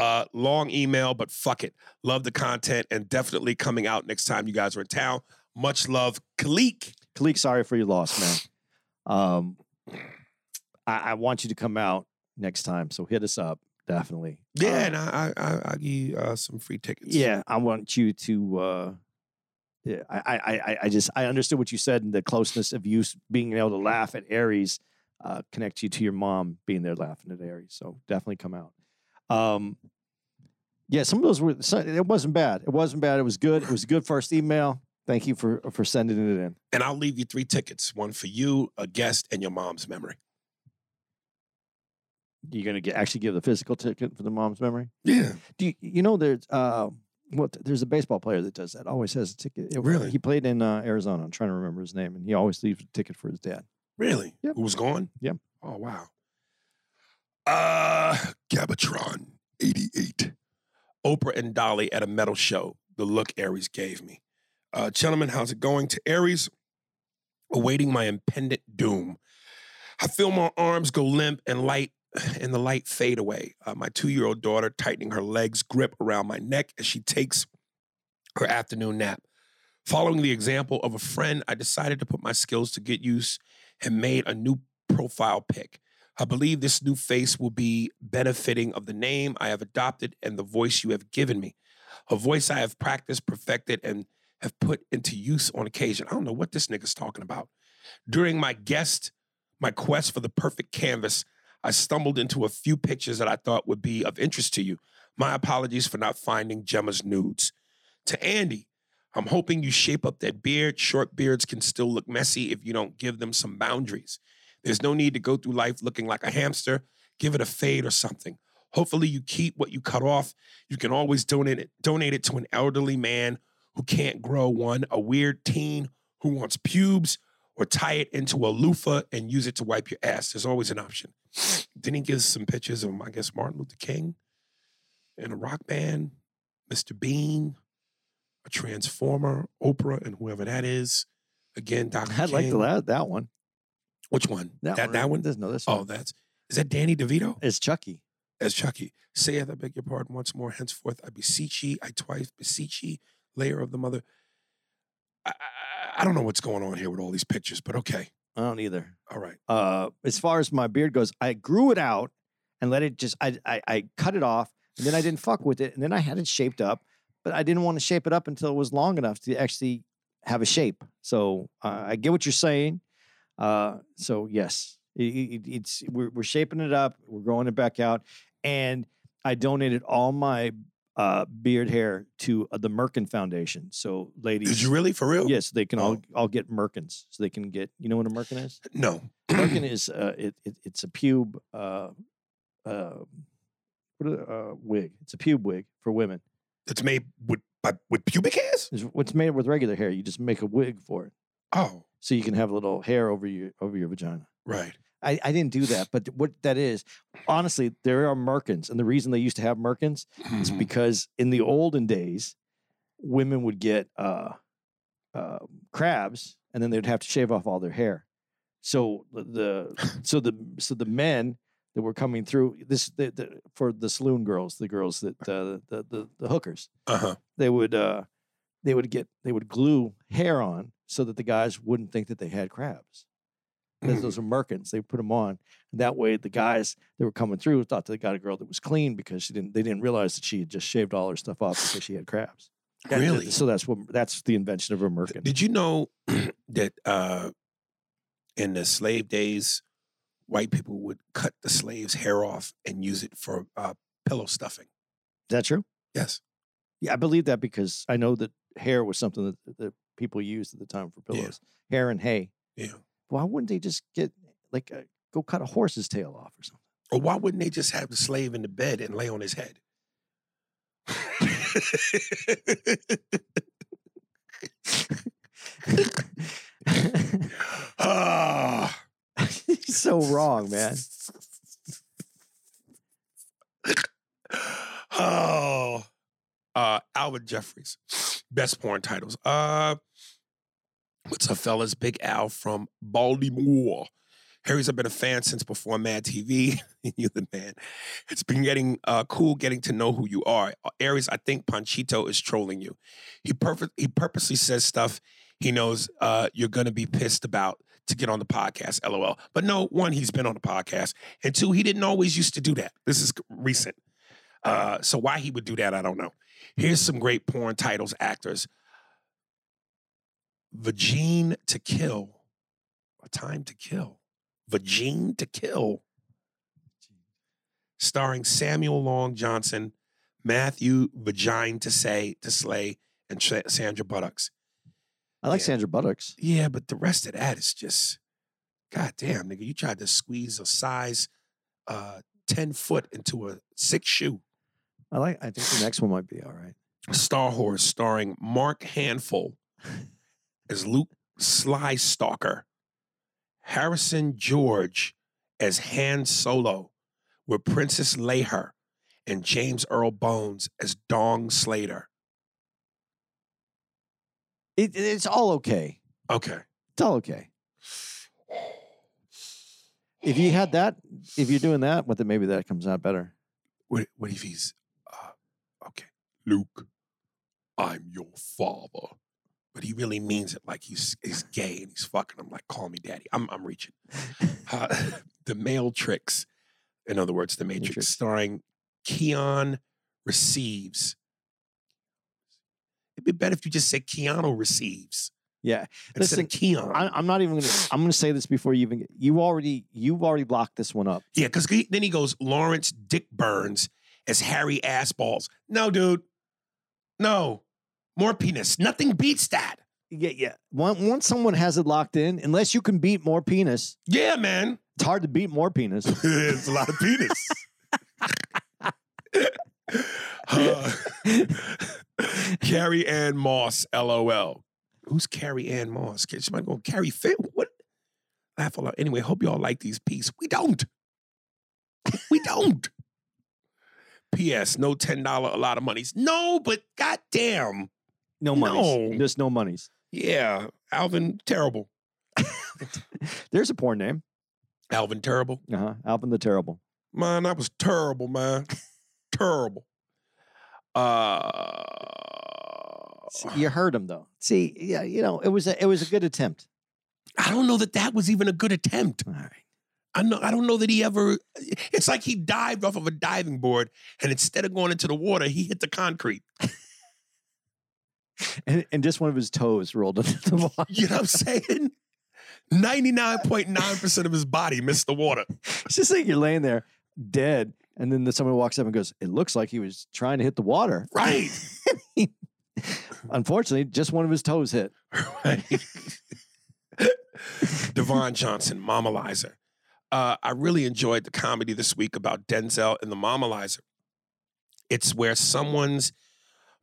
Uh, long email, but fuck it. Love the content and definitely coming out next time you guys are in town. Much love, Khalik. Khalik, sorry for your loss, man. Um, I, I want you to come out next time, so hit us up definitely. Yeah, Uh, and I I I I'll give you uh, some free tickets. yeah, I want you to. Uh, yeah, I, I, I, I just I understood what you said and the closeness of you being able to laugh at Aries uh, connects you to your mom being there laughing at Aries. So definitely come out. Um, yeah, some of those were. It wasn't bad. It wasn't bad. It was good. It was a good first email. Thank you for for sending it in. And I'll leave you three tickets: one for you, a guest, and your mom's memory. You're gonna get actually give the physical ticket for the mom's memory. Yeah. Do you, you know there's uh what there's a baseball player that does that. Always has a ticket. It- Really? He played in uh, Arizona. I'm trying to remember his name, and he always leaves a ticket for his dad. Really? Yep. Who was gone? Yep. Oh wow. Uh Gabatron 88. Oprah and Dolly at a metal show. The look Aries gave me. Uh gentlemen, how's it going? To Aries, awaiting my impending doom. I feel my arms go limp and light and the light fade away. Uh, my two-year-old daughter tightening her legs grip around my neck as she takes her afternoon nap. Following the example of a friend, I decided to put my skills to good use and made a new profile pic. I believe this new face will be benefiting of the name I have adopted and the voice you have given me. A voice I have practiced, perfected, and have put into use on occasion. I don't know what this nigga's talking about. During my guest, my quest for the perfect canvas, I stumbled into a few pictures that I thought would be of interest to you. My apologies for not finding Gemma's nudes. To Andy, I'm hoping you shape up that beard. Short beards can still look messy if you don't give them some boundaries. There's no need to go through life looking like a hamster. Give it a fade or something. Hopefully, you keep what you cut off. You can always donate it, donate it to an elderly man who can't grow one, a weird teen who wants pubes, or tie it into a loofah and use it to wipe your ass. There's always an option. <sniffs> Then he gives some pictures of, I guess, Martin Luther King and a rock band, Mr. Bean, a transformer, Oprah, and whoever that is. Again, Dr. I like that that one. Which one? That, that, one. that one? There's no this Oh, one. that's is that Danny DeVito It's Chucky. as Chucky. Saith, I beg your pardon once more. Henceforth, I beseech ye, I twice beseech ye, layer of the mother. I, I, I don't know what's going on here with all these pictures, but okay. I don't either. All right. Uh, as far as my beard goes, I grew it out and let it just. I, I I cut it off, and then I didn't fuck with it, and then I had it shaped up, but I didn't want to shape it up until it was long enough to actually have a shape. So uh, I get what you're saying. Uh, so yes, it, it, it's we're we're shaping it up. We're growing it back out, and I donated all my uh, beard hair to uh, the Merkin Foundation. So ladies, Did you really for real? Yes, they can all Oh. all get Merkins. So they can get. You know what a Merkin is? No. Merkin <clears throat> is uh, it, it it's a pube uh, uh, what a, uh, wig. It's a pube wig for women. It's made with by, with pubic hairs. It's what's made with regular hair. You just make a wig for it, Oh, so you can have a little hair over your over your vagina. right. I, I didn't do that, but what that is, honestly, there are Merkins, and the reason they used to have Merkins is Mhm. because in the olden days, women would get uh, uh, crabs, and then they'd have to shave off all their hair. So the- <laughs> so the so the men that were coming through. This the, the, for the saloon girls, the girls that uh, the, the the hookers. Uh huh. They would uh, they would get they would glue hair on so that the guys wouldn't think that they had crabs. Those- Those are merkins. They put them on. And that way, the guys that were coming through thought they got a girl that was clean because she didn't. They didn't realize that she had just shaved all her stuff off because she had crabs. That- that- Really? So that's what that's the invention of a merkin. Did you know <clears throat> that uh, in the slave days, white people would cut the slave's hair off and use it for uh, pillow stuffing? Is that true? Yes. Yeah, I believe that because I know that hair was something that, that people used at the time for Yeah. pillows. Hair and hay. Yeah. Why wouldn't they just get like a, go cut a horse's tail off or something? Or why wouldn't they just have the slave in the bed and lay on his head? <laughs> Ah. He's <laughs> so wrong, man. oh, uh, Albert Jeffries, best porn titles. Uh, what's up, fellas? Big Al from Baltimore. Aries I've been a fan since before Mad TV. <laughs> You're the man. It's been getting uh, cool getting to know who you are. Aries, I think Panchito is trolling you. He perfect. He purposely says stuff he knows uh, you're gonna be pissed about to get on the podcast. LOL. But no, one, he's been on the podcast, and two, he didn't always used to do that. This is recent. Uh, so why he would do that, I don't know. Here's some great porn titles, actors. Vagine to Kill. A Time to Kill. Vagine to Kill. Starring Samuel Long Johnson, Matthew Vagine to say to slay, and Sa- Sandra Buttocks. I like Yeah. Sandra Buttocks. Yeah, but the rest of that is just, god damn, nigga. You tried to squeeze a size uh 10 foot into a six shoe. I like. I think the next one might be all right. Star Horse starring Mark Handful <laughs> as Luke Sly Stalker, Harrison George as Han Solo, with Princess Leia and James Earl Bones as Dong Slater. It, it's all okay. Okay. It's all okay. If you had that, if you're doing that, well, then maybe that comes out better. What, what if he's, uh, okay, Luke, I'm your father. But he really means it like he's he's gay and he's fucking him like, call me daddy. I'm, I'm reaching. <laughs> Uh, <laughs> the Male Tricks, in other words, The Matrix, Matrix. starring Keon Receives. It'd be better if you just said Keanu Receives Yeah, Listen, Keon. I, I'm not even gonna. I'm gonna say this before you even. Get, you already. You've already blocked this one up. Yeah, because then he goes Lawrence Dick Burns as Harry Assballs. No, dude. No. More penis. Nothing beats that. Yeah, yeah. Once, once someone has it locked in, unless you can beat more penis, Yeah, man. it's hard to beat more penis. <laughs> it's a lot of penis. Uh, <laughs> <laughs> Carrie Ann Moss, LOL. Who's Carrie Ann Moss? Can somebody go Carrie Fit? What? Laugh a lot. Anyway, hope y'all like these pieces. We don't. We don't. P.S. No ten dollar a lot of monies. No, but goddamn, No monies. No. There's no monies. yeah, Alvin terrible. <laughs> There's a porn name. Alvin terrible. Uh huh. Alvin the Terrible. Man, that was terrible, man. <laughs> terrible. Uh, See, You heard him though. See, yeah, you know, it was a it was a good attempt. I don't know that that was even a good attempt. All right. I know. I don't know that he ever. It's like he dived off of a diving board, and instead of going into the water, he hit the concrete. <laughs> And, and just one of his toes rolled <laughs> into the water. You know what I'm saying? Ninety nine point nine percent of his body missed the water. It's just like you're laying there dead, and then the, someone walks up and goes, "It looks like he was trying to hit the water." Right. <laughs> Unfortunately, just one of his toes hit. right. <laughs> Devon Johnson, Momalizer. Uh, I really enjoyed the comedy this week about Denzel and the Momalizer. It's where someone's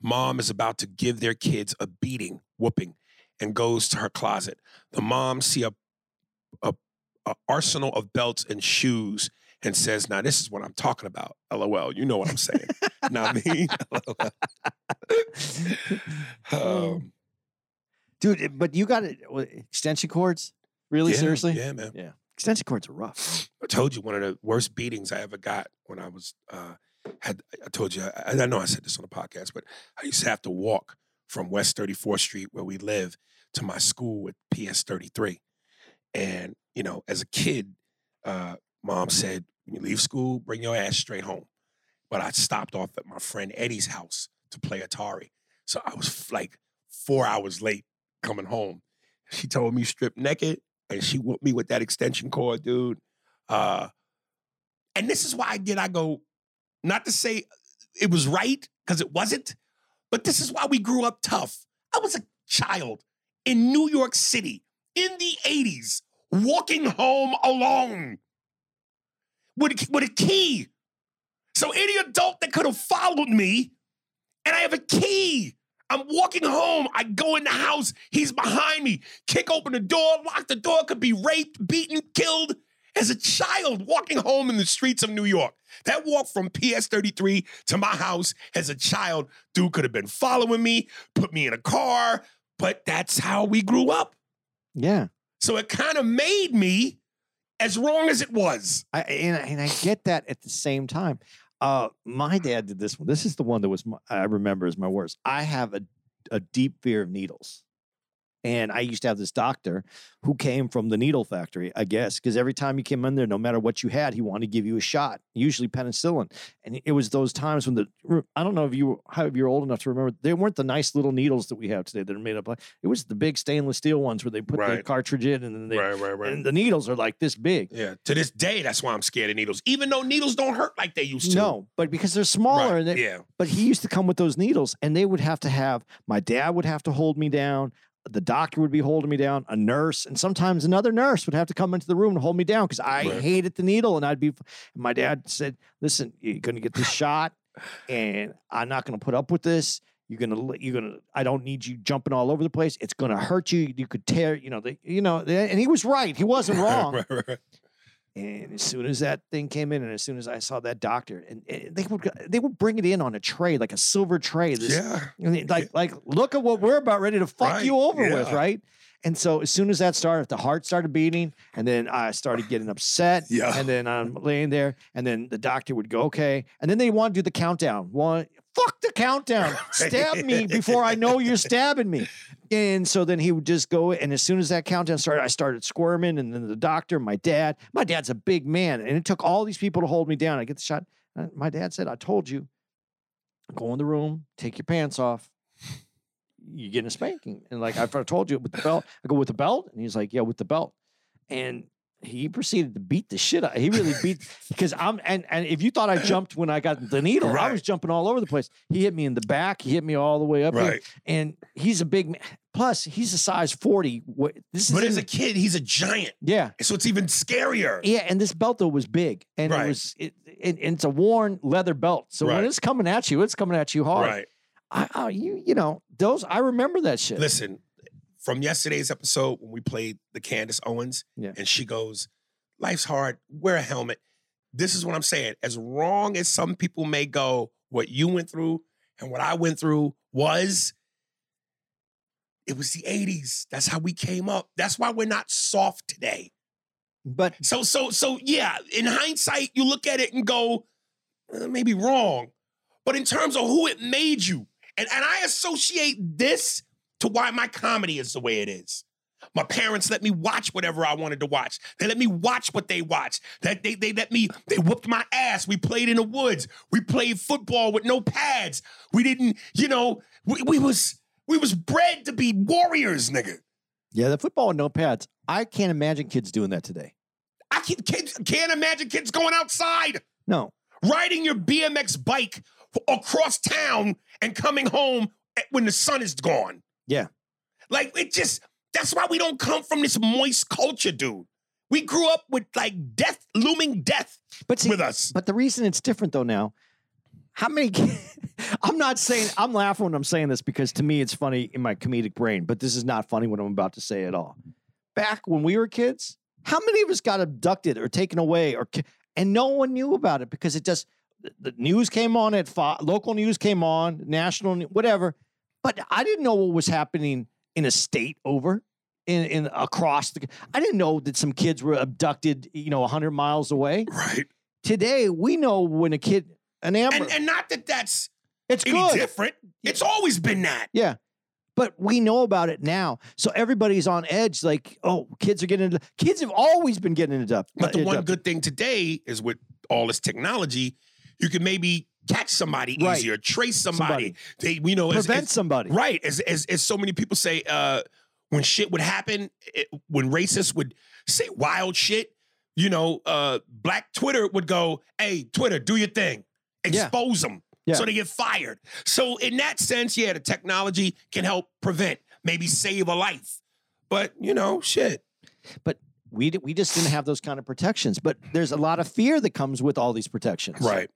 mom is about to give their kids a beating, whooping, and goes to her closet. The mom see a, a, a arsenal of belts and shoes and says, "Now this is what I'm talking about." LOL. You know what I'm saying? Not <laughs> me. <laughs> <laughs> Um, Dude, but you got it. Extension cords? Really? yeah, Seriously? Yeah, man. Yeah. Extension cords are rough. I told you one of the worst beatings I ever got when I was uh had I told you I, I know I said this on the podcast, but I used to have to walk from West 34th Street where we live to my school at PS 33. And, you know, as a kid, uh, mom said, when you leave school, bring your ass straight home. But I stopped off at my friend Eddie's house to play Atari. So I was like four hours late coming home. She told me strip naked and she whooped me with that extension cord, dude. Uh, and this is why I did I go, not to say it was right, because it wasn't, but this is why we grew up tough. I was a child in New York City in the 80s, walking home alone with, with a key. So any adult that could have followed me, and I have a key. I'm walking home. I go in the house. He's behind me. Kick open the door, lock the door, could be raped, beaten, killed as a child walking home in the streets of New York. That walk from PS 33 to my house as a child, dude could have been following me, put me in a car, but that's how we grew up. Yeah. So it kind of made me as wrong as it was. I and, and I get that at the same time. Uh, my dad did this one. This is the one that was my, I remember as my worst. I have a a deep fear of needles. And I used to have this doctor who came from the needle factory, I guess, because every time you came in there, no matter what you had, he wanted to give you a shot, usually penicillin. And it was those times when the I don't know if you how if you're old enough to remember, they weren't the nice little needles that we have today that are made up. Like, it was the big stainless steel ones where they put the cartridge in and then they right, right, and the needles are like this big. Yeah. To this day, that's why I'm scared of needles, even though needles don't hurt like they used to. No, but because they're smaller, Right. and they, yeah. but he used to come with those needles, and they would have to have my dad would have to hold me down. The doctor would be holding me down, a nurse, and sometimes another nurse would have to come into the room and hold me down because I Right. hated the needle. And I'd be, my dad said, "Listen, you're going to get this shot, and I'm not going to put up with this. You're gonna, you're gonna. I don't need you jumping all over the place. It's going to hurt you. You could tear, you know, the, you know." And he was right. He wasn't <laughs> wrong. right, right. And as soon as that thing came in, and as soon as I saw that doctor, and, and they would they would bring it in on a tray, like a silver tray. This, Yeah. Mean, like like look at what we're about ready to fuck Right, you over with, right? And so as soon as that started, the heart started beating, and then I started getting upset. <sighs> Yeah. And then I'm laying there, and then the doctor would go, okay. And then they want to do the countdown. One, fuck the countdown. <laughs> Stab me before I know you're stabbing me. And so then he would just go, and as soon as that countdown started, I started squirming. And then the doctor, my dad, my dad's a big man, and it took all these people to hold me down. I get the shot. Uh, my dad said, I told you, go in the room, take your pants off. You're getting a spanking. And like I've told you with the belt, I go with the belt. And he's like, Yeah, with the belt. And he proceeded to beat the shit out. He really beat <laughs> because I'm and and if you thought I jumped when I got the needle, I was jumping all over the place. He hit me in the back. He hit me all the way up. here. And he's a big man. Plus, he's a size 40. What this is But as a kid, he's a giant. yeah. So it's even scarier. Yeah, and this belt though was big, and Right. it was it, it, and it's a worn leather belt. So when it's coming at you, it's coming at you hard. Right. I, I you you know those I remember that shit. Listen, from yesterday's episode when we played the Candace Owens, Yeah. and she goes, Life's hard, wear a helmet. This is what I'm saying. As wrong as some people may go, what you went through and what I went through was it was the 80s. That's how we came up. That's why we're not soft today. But So, so, so, yeah. In hindsight, you look at it and go, "Uh, maybe wrong, but in terms of who it made you, and and I associate this to why my comedy is the way it is. My parents let me watch whatever I wanted to watch. They let me watch what they watched. That they they let me. They whooped my ass. We played in the woods. We played football with no pads. We didn't. You know, we, we was we was bred to be warriors, nigga. yeah, the football with no pads. I can't imagine kids doing that today. I can't, kids, can't imagine kids going outside. No. riding your BMX bike across town and coming home eh, when the sun is gone. Yeah. Like it just that's why we don't come from this moist culture, dude. We grew up with like death, looming death But see, with us. but the reason it's different though now, how many? <laughs> I'm not saying I'm laughing when I'm saying this because to me it's funny in my comedic brain, but this is not funny what I'm about to say at all. Back when we were kids, how many of us got abducted or taken away or and no one knew about it because it just the- news came on at Fo- local news came on, national whatever, but I didn't know what was happening in a state over. in, in across the. I didn't know that some kids were abducted, you know, hundred miles away. Right. Today, we know when a kid an Amber. And and not that that's it's any good. different. It's always been that. Yeah. But we know about it now. So everybody's on edge, like, oh, kids are getting into kids have always been getting into But the one good thing today is with all this technology, you can maybe catch somebody Right. easier, trace somebody. They, you know, as, prevent as- somebody. right. As, as as so many people say, uh, when shit would happen, it, when racists would say wild shit, you know, uh, Black Twitter would go, "Hey, Twitter, do your thing, Yeah. expose them." Yeah. So they get fired. So in that sense, yeah, the technology can help prevent, maybe save a life. But you know, shit. But we d- we just didn't have those kind of protections. But there's a lot of fear that comes with all these protections. Right.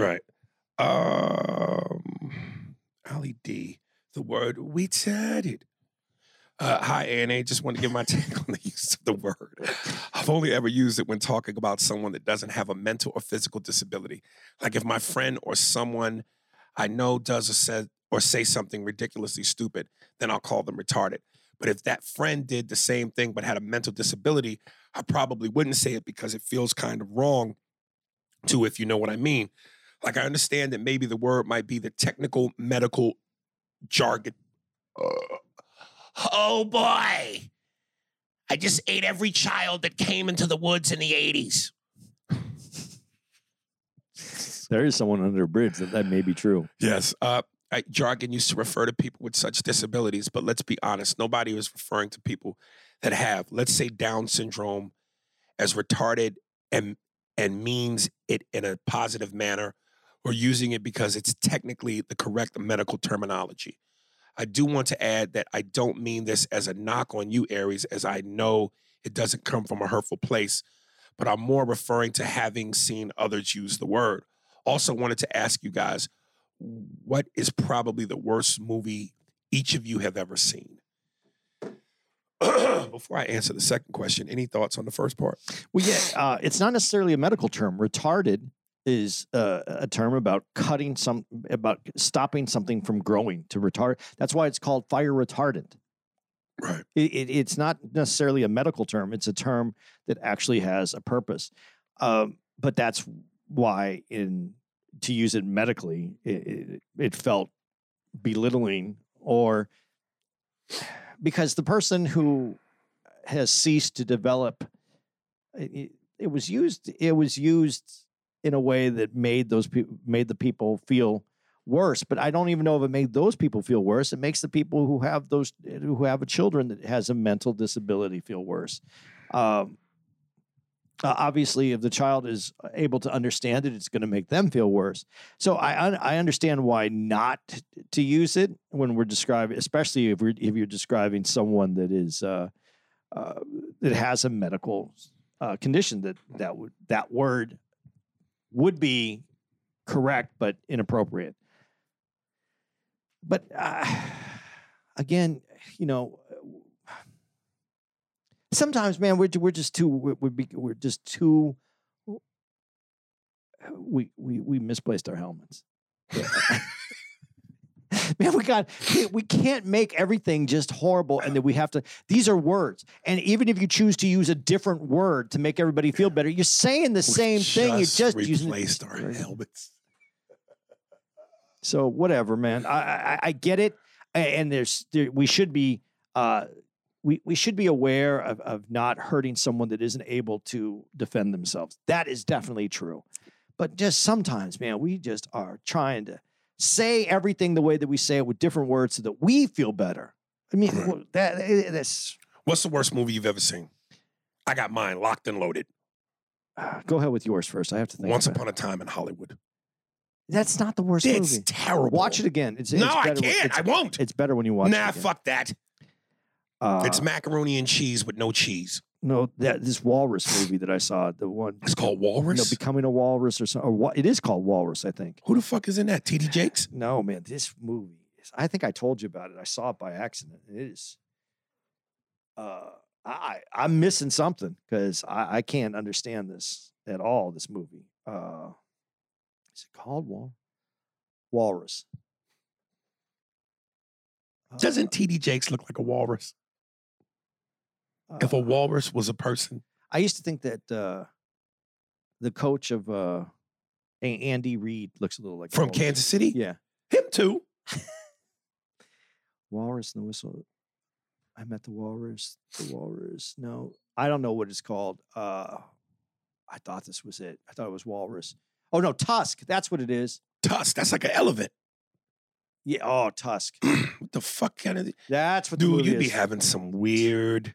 Right. <laughs> Um Ali D, the word we retarded. Uh, hi, Anna. Just want to give my <laughs> take on the use of the word. I've only ever used it when talking about someone that doesn't have a mental or physical disability. Like if my friend or someone I know does or says or say something ridiculously stupid, then I'll call them retarded. But if that friend did the same thing but had a mental disability, I probably wouldn't say it because it feels kind of wrong to, if you know what I mean. Like I understand that maybe the word might be the technical medical jargon. Uh, oh boy. I just ate every child that came into the woods in the 80s. There is someone under a bridge that that may be true. Yes. Uh, I, jargon used to refer to people with such disabilities, but let's be honest, nobody was referring to people that have, let's say, Down syndrome as retarded and and means it in a positive manner or using it because it's technically the correct medical terminology. I do want to add that I don't mean this as a knock on you, Aries, as I know it doesn't come from a hurtful place, but I'm more referring to having seen others use the word. Also, wanted to ask you guys what is probably the worst movie each of you have ever seen? <clears throat> Before I answer the second question, any thoughts on the first part? Well, yeah, uh, it's not necessarily a medical term. Retarded is uh, a term about cutting some, about stopping something from growing to retard. That's why it's called fire retardant. Right. It, it, it's not necessarily a medical term. It's a term that actually has a purpose. Um, but that's why, in to use it medically, it, it, it felt belittling or because the person who has ceased to develop it, it was used it was used in a way that made those people made the people feel worse but i don't even know if it made those people feel worse. It makes the people who have those who have a children that has a mental disability feel worse. Um, obviously if the child is able to understand it it's going to make them feel worse. So I, I understand why not to use it when we're describing especially if we're if you're describing someone that is uh, uh, that has a medical uh, condition that that would that word would be correct but inappropriate. But uh, again you know sometimes man we're, we're just too we're, we're, just too we we we misplaced our helmets <laughs> man we got we- we can't make everything just horrible and that we have to these are words and even if you choose to use a different word to make everybody feel better you're saying the same thing you're just using replaced our helmets. so whatever man i i, I get it and there's there, we should be uh we, we should be aware of, of not hurting someone that isn't able to defend themselves. That is definitely true. But just sometimes, man, we just are trying to say everything the way that we say it with different words so that we feel better. I mean, Right. that eh, that's. What's the worst movie you've ever seen? I got mine locked and loaded. uh, go ahead with yours first. I have to think. Once about it. Upon a Time in Hollywood. That's not the worst It's movie. terrible. Watch it again. It's, No, it's I can't. It's, I won't. it's better when you watch. nah, it again. fuck that. Uh, it's macaroni and cheese with no cheese. No that this walrus movie that I saw. The one. It's called Walrus. No, Walrus. becoming a walrus or something. Or what? It is called Walrus, I think. Who the fuck is in that? TD Jakes? No, man, this movie. Is, I think I told you about it. I saw it by accident. It is. Uh, I I'm missing something because I, I can't understand this at all. This movie. Uh, is it called Wal? Walrus. Uh, Doesn't TD Jakes look like a walrus? If a Uh, walrus was a person, I used to think that uh, the coach of uh, A- Andy Reid looks a little like from. Kansas City, Yeah, him too. walrus and the whistle. I met the walrus. The walrus. No, I don't know what it's called. Uh, I thought this was it. I thought it was walrus. Oh no, Tusk. That's what it is. Tusk, that's like an elephant. Yeah. Oh, Tusk. <clears throat> what the fuck kind of That's what the dude? movie You be is. having some weird.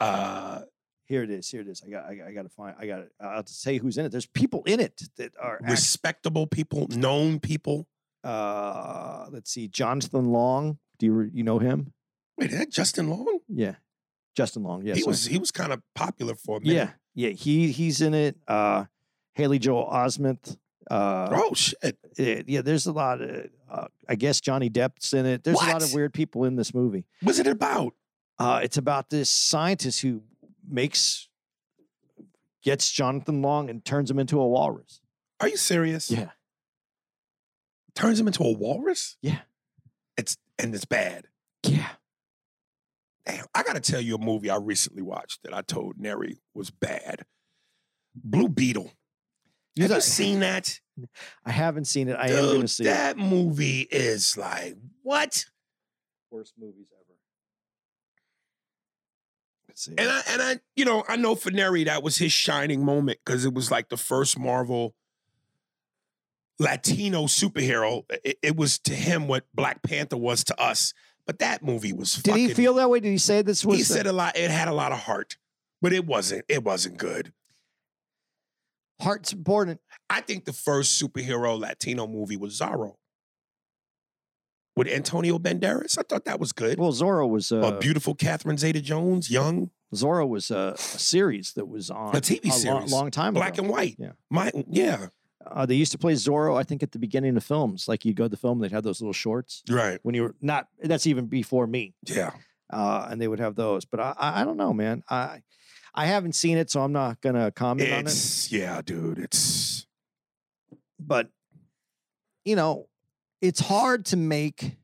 Uh Here it is. Here it is. I got. I, got- I got to find. I got. to I'll say who's in it. There's people in it that are. act- respectable people, known people. uh, let's see. Jonathan Long. Do you you know him? Wait, is that Justin Long? Yeah. Justin Long. Yeah. he so- was he was kind of popular for a minute. Yeah. Yeah. He he's in it. Uh, Haley Joel Osment. Uh, Oh shit. eh, yeah. There's a lot of. Uh, I guess Johnny Depp's in it. There's a lot of weird people in this movie. What's it about? Uh, it's about this scientist who makes gets Jonathan Long and turns him into a walrus. Are you serious? Yeah. Turns him into a walrus? Yeah. It's and it's bad. Yeah. Damn. I gotta tell you a movie I recently watched that I told Neri was bad. Blue Beetle. You Have you seen that? I haven't seen it. I Dude, am going to see it. that movie is like what? Worst movies see. And I and I, you know, I know for Neri that was his shining moment because it was like the first Marvel Latino superhero. It, it was to him what Black Panther was to us. But that movie was Did fucking, he feel that way? Did he say this was? he the- said a lot. It had a lot of heart, but it wasn't. It wasn't good. heart's important. I think the first superhero Latino movie was Zorro with Antonio Banderas. I thought that was good. Well, Zorro was uh, a beautiful Catherine Zeta-Jones, young, Zorro was a, a series that was on a TV lo- series, long time ago black ago. and white. Yeah. my yeah, Uh, they used to play Zorro, I think, at the beginning of films. Like you'd go to the film, they'd have those little shorts right, when you were not. That's even before me, yeah. uh, and they would have those. But I, I, I don't know, man. I, I haven't seen it, so I'm not gonna comment on it. Yeah, dude. It's But you know, it's hard to make.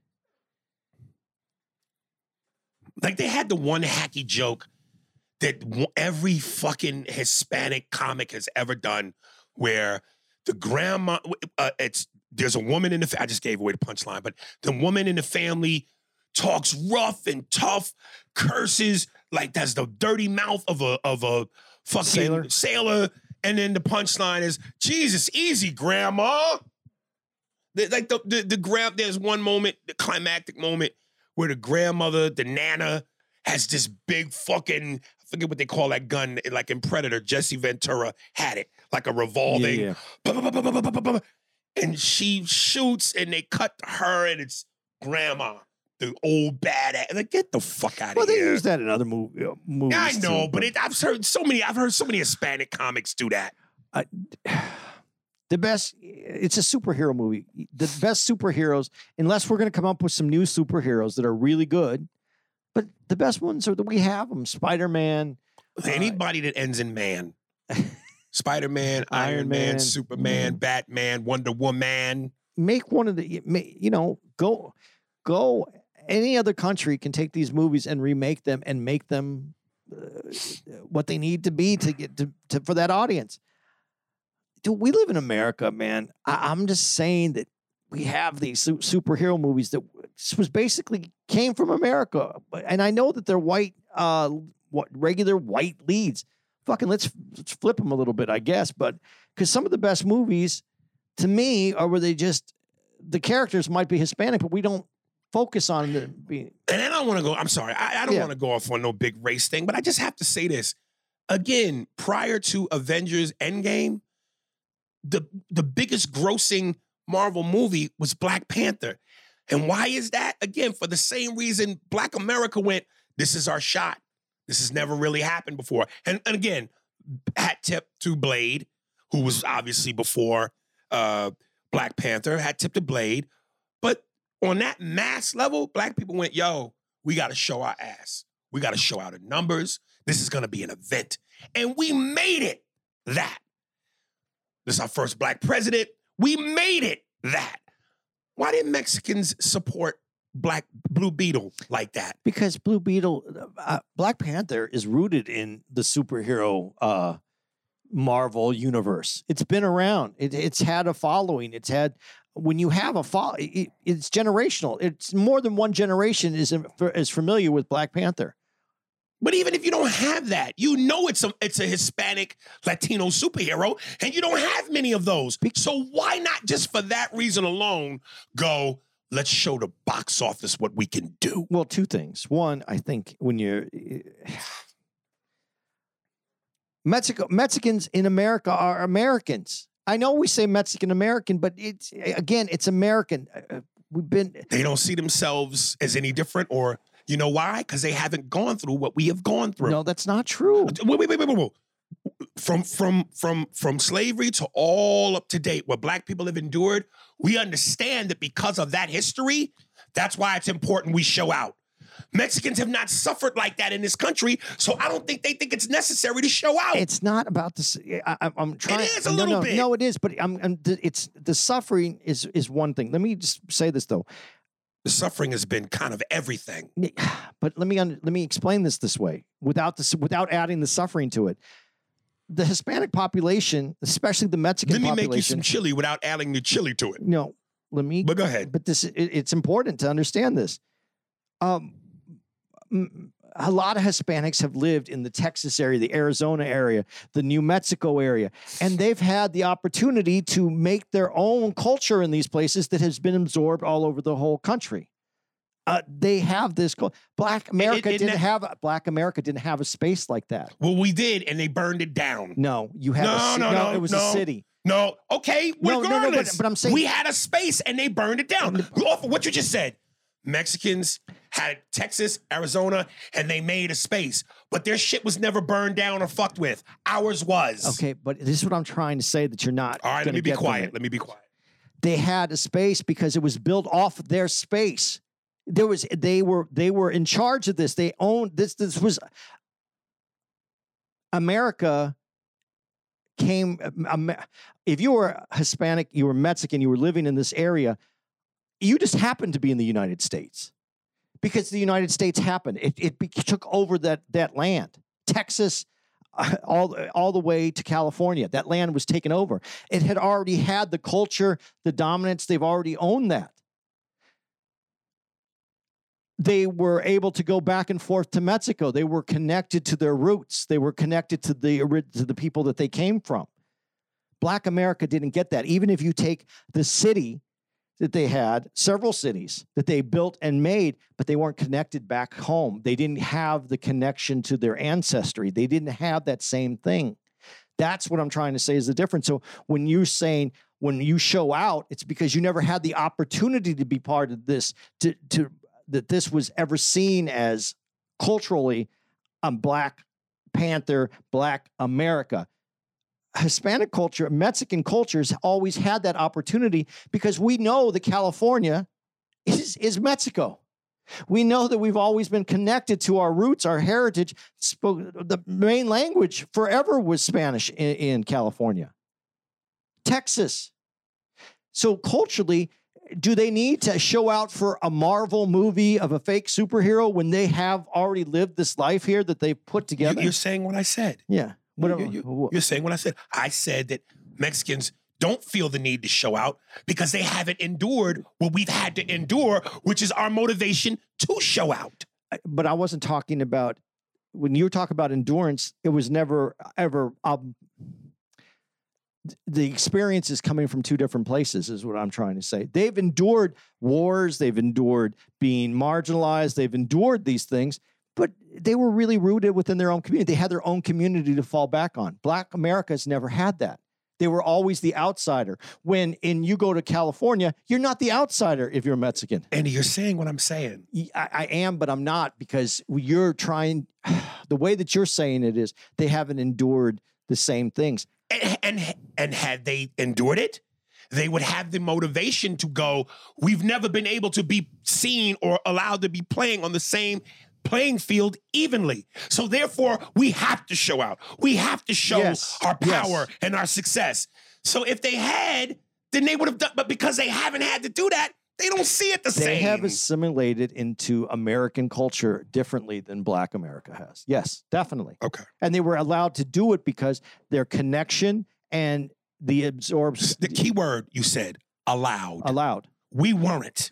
like they had the one hacky joke that every fucking Hispanic comic has ever done, where the grandma, uh, it's there's a woman in the. I just gave away the punchline, but the woman in the family talks rough and tough, curses like that's the dirty mouth of a of a fucking Sailor. sailor. And then the punchline is, Jesus, easy, grandma like the, the the grand. There's one moment, the climactic moment, where the grandmother, the nana, has this big fucking I forget what they call that gun. Like in Predator, Jesse Ventura had it like a revolving, and she shoots, and they cut her, and it's grandma. The old bad ass. Like, get the fuck out well, here. Well, they use that in other mov- uh, movies. Yeah, I know, too, but, but it, I've heard so many. I've heard so many Hispanic comics do that. I, the best it's a superhero movie the best superheroes unless we're going to come up with some new superheroes that are really good but the best ones are that we have them spider-man Uh, Anybody that ends in man, <laughs> Spider Man, Iron Iron Man, Man, Superman, mm. Batman, Wonder Woman. make one of the you know go go any other country can take these movies and remake them and make them uh, what they need to be to get to, to for that audience Dude, we live in america man I, i'm just saying that we have these su- superhero movies that was basically came from america But- and i know that they're white uh what regular white leads fucking let's, let's flip them a little bit i guess but because some of the best movies to me are where they just the characters might be Hispanic, but we don't focus on the being. And I don't want to go, I'm sorry, I, I don't Yeah. want to go off on no big race thing, but I just have to say this. Again, prior to Avengers Endgame, the, the biggest grossing Marvel movie was Black Panther. And why is that? Again, for the same reason Black America went, this is our shot. This has never really happened before. And, and again, hat tip to Blade, who was obviously before uh, Black Panther, hat tip to Blade. But on that mass level, black people went, yo, we got to show our ass. We got to show our numbers. This is going to be an event. And we made it that. This is our first black president. We made it that. Why didn't Mexicans support Black Blue Beetle like that? because Blue Beetle, uh, Black Panther is rooted in the superhero uh, Marvel universe. It's been around. It, it's had a following. It's had when you have a follow, it, it's generational. It's more than one generation is is familiar with Black Panther. But even if you don't have that, you know it's a it's a Hispanic Latino superhero, and you don't have many of those. So why not just for that reason alone go? Let's show the box office what we can do. Well, two things. One, I think when you're <sighs> Mexico Mexicans in America are Americans. I know we say Mexican American, but it's again, it's American. Uh, uh, We've been They don't see themselves as any different, or you know why? Because they haven't gone through what we have gone through. no, that's not true. Wait, wait, wait, wait, wait, wait. From from from from slavery to all up to date, what black people have endured, we understand that because of that history, that's why it's important we show out. Mexicans have not suffered like that in this country, so I don't think they think it's necessary to show out. It's not about this. Eh, I, I- I'm trying. is a no, little no, bit. No, it is. But I'm, I'm. It's the suffering is is one thing. Let me just say this though. The suffering has been kind of everything. <sighs> But let me un, let me explain this this way without this without adding the suffering to it. The Hispanic population, especially the Mexican Let me make you some chili without adding the chili to it. no, let me. But go ahead. But this it, it's important to understand this. Um, m- a lot of Hispanics have lived in the Texas area, the Arizona area, the New Mexico area, and they've had the opportunity to make their own culture in these places that has been absorbed all over the whole country. Uh, they have this. Black America it didn't ne- have a- Black America didn't have a space like that. Well, we did, and they burned it down. No, you had No, a ci- no, no, it was a city. No, okay, No, no, no, but- but I'm saying- we had a space and they burned it down. Off of what you just said, Mexicans had Texas, Arizona, and they made a space, but their shit was never burned down or fucked with. Ours was. Okay, but this is what I'm trying to say that you're not. All right, let me be quiet. Let me be quiet. they had a space because it was built off their space. There was they were they were in charge of this. They owned this. This was America came. Um, if you were Hispanic, you were Mexican, you were living in this area, you just happened to be in the United States because the United States happened. It, it be, took over that that land, Texas, uh, all all the way to California. That land was taken over. It had already had the culture, the dominance. They've already owned that. They were able to go back and forth to Mexico. They were connected to their roots. They were connected to the to the people that they came from. Black America didn't get that. Even if you take the city that they had, several cities that they built and made, but they weren't connected back home. They didn't have the connection to their ancestry. They didn't have that same thing. That's what I'm trying to say is the difference. So when you're saying when you show out, it's because you never had the opportunity to be part of this, to to that this was ever seen as culturally a Black Panther, Black America. Hispanic culture, Mexican cultures always had that opportunity because we know that California is, is Mexico. We know that we've always been connected to our roots, our heritage. Spoke, the main language forever was Spanish in, in California, Texas. So culturally, do they need to show out for a Marvel movie of a fake superhero when they have already lived this life here that they've put together? you're saying what I said. yeah. What- you, you, what- you're saying what I said. I said that Mexicans don't feel the need to show out because they haven't endured what we've had to endure, which is our motivation to show out. But I wasn't talking about when you were talking about endurance. It was never ever. Um, the experience is coming from two different places, is what I'm trying to say. They've endured wars, they've endured being marginalized, they've endured these things, but they were really rooted within their own community. They had their own community to fall back on. Black America's never had that. They were always the outsider. When in you go to California, you're not the outsider if you're Mexican. And you're saying what I'm saying. I am, but I'm not because you're trying. <sighs> The way that you're saying it is they haven't endured the same things. And, and and had they endured it, they would have the motivation to go. We've never been able to be seen or allowed to be playing on the same playing field evenly. So therefore, we have to show out. We have to show Yes, our yes. power and our success. So if they had, then they would have done. But because they haven't had to do that, They don't see it the they same. They have assimilated into American culture differently than Black America has. Yes, definitely. okay. And they were allowed to do it because their connection and the absorbs The key word you said, allowed. allowed. we weren't.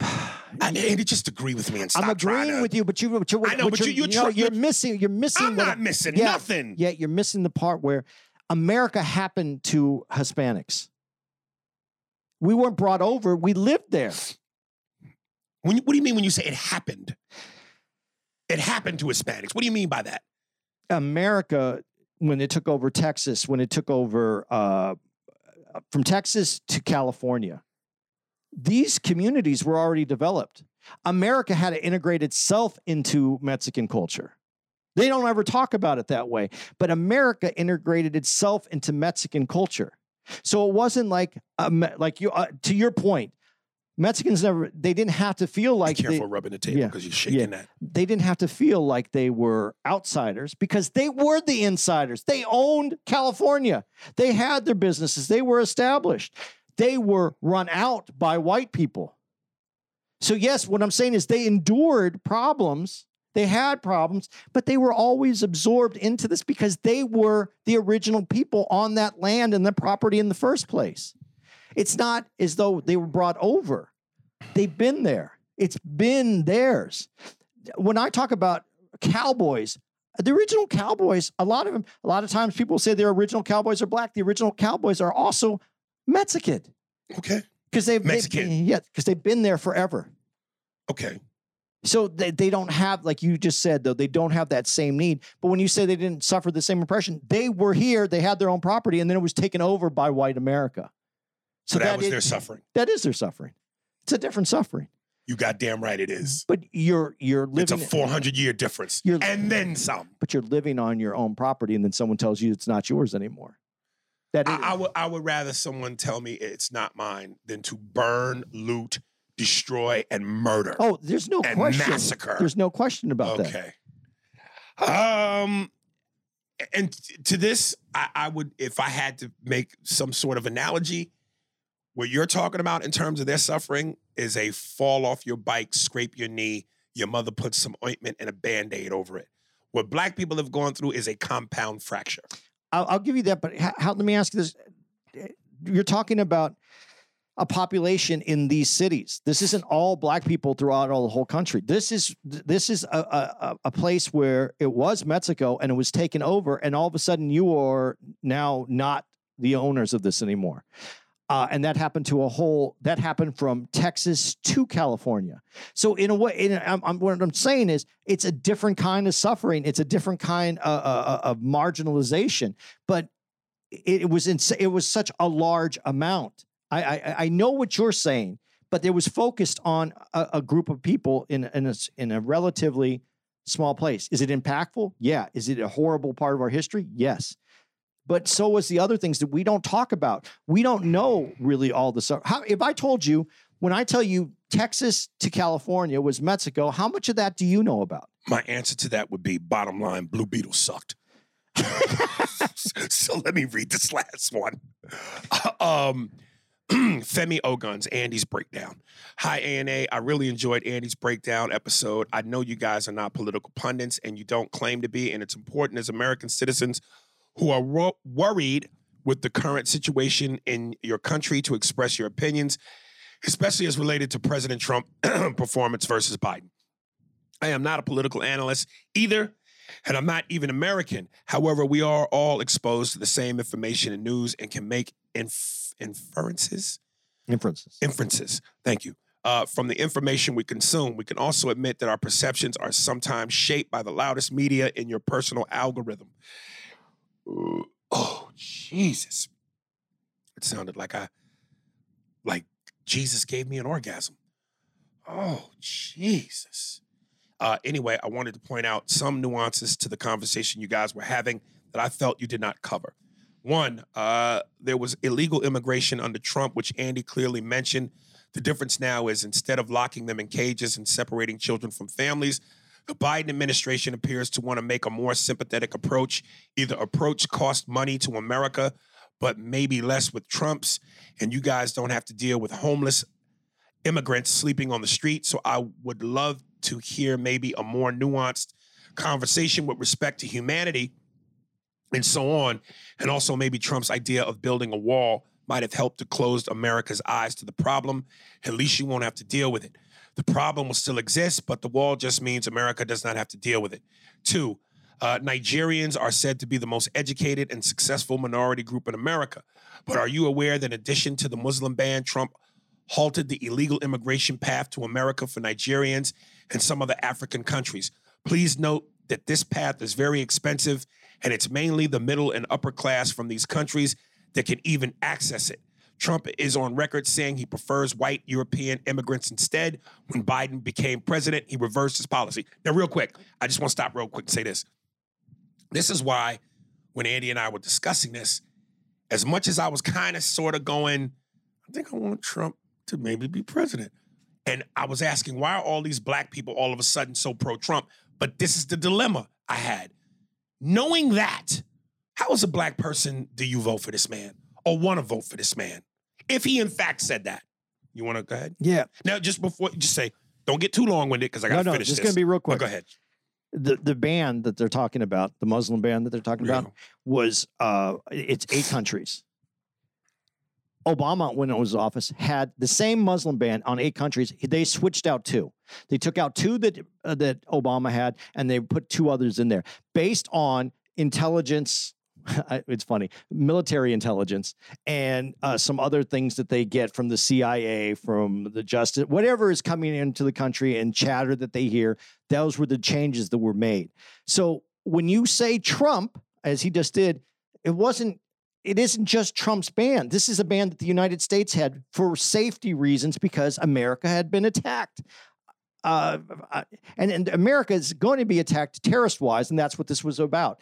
<sighs> And, and just agree with me and stop I'm agreeing to- with you, but you, but you, I know, but you're, you're, you're, you're- missing. You're missing. I'm not missing yeah, nothing. Yeah, you're missing the part where America happened to Hispanics. We weren't brought over. We lived there. When, you- what do you mean when you say it happened? It happened to Hispanics. What do you mean by that? America, when it took over Texas, when it took over uh, from Texas to California, these communities were already developed. America had to integrate itself into Mexican culture. They don't ever talk about it that way, but America integrated itself into Mexican culture. So it wasn't like me- like you uh, to your point. Mexicans never they didn't have to feel like Be they, careful rubbing the table yeah, because you're shaking yeah. that. they didn't have to feel like they were outsiders because they were the insiders. They owned California. They had their businesses. They were established. They were run out by white people. So, yes, what I'm saying is they endured problems. They had problems, but they were always absorbed into this because they were the original people on that land and the property in the first place. It's not as though they were brought over. They've been there. It's been theirs. When I talk about cowboys, the original cowboys, a lot of them, a lot of times people say their original cowboys are black. The original cowboys are also Mexican Okay. because they've Mexican. yeah, because they've been there forever. Okay. So they, they don't have, like you just said, though, they don't have that same need. But when you say they didn't suffer the same oppression, they were here, they had their own property, and then it was taken over by white America. So, that, was is- their suffering. That is their suffering. It's a different suffering. You goddamn right it is. But you're you're living. It's a 400 year difference. And then some. but you're living on your own property, and then someone tells you it's not yours anymore. That I, I would I would rather someone tell me it's not mine than to burn, loot, destroy, and murder. oh, there's no and question. massacre. There's no question about that. okay. Um, and to this, I, I would if I had to make some sort of analogy. What you're talking about in terms of their suffering is a fall off your bike, scrape your knee, your mother puts some ointment and a band aid over it. What black people have gone through is a compound fracture. I'll, I'll give you that, but how, let me ask you this: You're talking about a population in these cities. This isn't all black people throughout all the whole country. This is this is a, a, a place where it was Mexico and it was taken over, and all of a sudden you are now not the owners of this anymore. Uh, and that happened to a whole. That happened from Texas to California. So in a way, in a, I'm, I'm, what I'm saying is, it's a different kind of suffering. It's a different kind of, uh, of marginalization. But it, it was it was such a large amount. I, I I know what you're saying, but it was focused on a, a group of people in in a, in a relatively small place. Is it impactful? Yeah. Is it a horrible part of our history? Yes. But so was the other things that we don't talk about. We don't know really all the stuff. How if I told you when I tell you Texas to California was Mexico, how much of that do you know about? My answer to that would be bottom line, Blue Beetle sucked. <laughs> so let me read this last one. Um, <clears throat> Femi Oguns, Andy's breakdown. Hi, ANA. I really enjoyed Andy's breakdown episode. I know you guys are not political pundits and you don't claim to be, and it's important as American citizens who are wo- worried with the current situation in your country to express your opinions, especially as related to President Trump <clears throat> performance versus Biden. I am not a political analyst either, and I'm not even American. However, we are all exposed to the same information and news and can make inf- inferences. Inferences. Inferences. Thank you. Uh, from the information we consume, we can also admit that our perceptions are sometimes shaped by the loudest media in your personal algorithm. Oh, Jesus. It sounded like I, like Jesus gave me an orgasm. Oh, Jesus. Uh, anyway, I wanted to point out some nuances to the conversation you guys were having that I felt you did not cover. One, uh, there was illegal immigration under Trump, which Andy clearly mentioned. The difference now is instead of locking them in cages and separating children from families, the Biden administration appears to want to make a more sympathetic approach. Either approach cost money to America, but maybe less with Trump's, and you guys don't have to deal with homeless immigrants sleeping on the street. So I would love to hear maybe a more nuanced conversation with respect to humanity and so on. And also maybe Trump's idea of building a wall might have helped to close America's eyes to the problem. At least you won't have to deal with it. The problem will still exist, but the wall just means America does not have to deal with it. Two, uh, Nigerians are said to be the most educated and successful minority group in America. But are you aware that in addition to the Muslim ban, Trump halted the illegal immigration path to America for Nigerians and some other African countries? Please note that this path is very expensive and it's mainly the middle and upper class from these countries that can even access it. Trump is on record saying he prefers white European immigrants instead. When Biden became president, he reversed his policy. Now, real quick, I just want to stop real quick and say this. This is why when Andy and I were discussing this, as much as I was kind of sort of going, I think I want Trump to maybe be president. And I was asking, why are all these black people all of a sudden so pro Trump? But this is the dilemma I had. Knowing that, how as a black person do you vote for this man or want to vote for this man? If he in fact said that. You want to go ahead? Yeah. Now, just before, just say, don't get too long winded because I got No, to no, finish it's this. going to be real No, quick. go ahead. The the ban that they're talking about, the Muslim ban that they're talking Yeah. about, was uh, it's eight countries. Obama, when it was office, had the same Muslim ban on eight countries. They switched out two. They took out two that uh, that Obama had, and they put two others in there based on intelligence. <laughs> It's funny, military intelligence, and uh, some other things that they get from the CIA, from the justice, whatever is coming into the country and chatter that they hear. Those were the changes that were made. So when you say Trump, as he just did, it wasn't it isn't just Trump's ban. This is a ban that the United States had for safety reasons because America had been attacked. Uh, uh, and, and America is going to be attacked terrorist wise, and that's what this was about.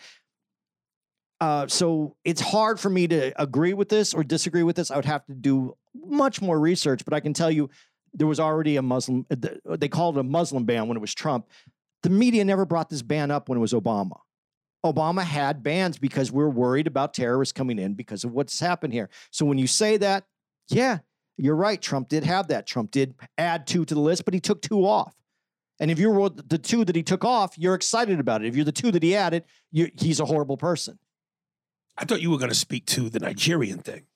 Uh, so it's hard for me to agree with this or disagree with this. I would have to do much more research, but I can tell you there was already a Muslim, uh, they called it a Muslim ban when it was Trump. The media never brought this ban up when it was Obama. Obama had bans because we're worried about terrorists coming in because of what's happened here. So when you say that, yeah, you're right. Trump did have that. Trump did add two to the list, but he took two off. And if you're the two that he took off, you're excited about it. If you're the two that he added, he's a horrible person. I thought you were going to speak to the Nigerian thing.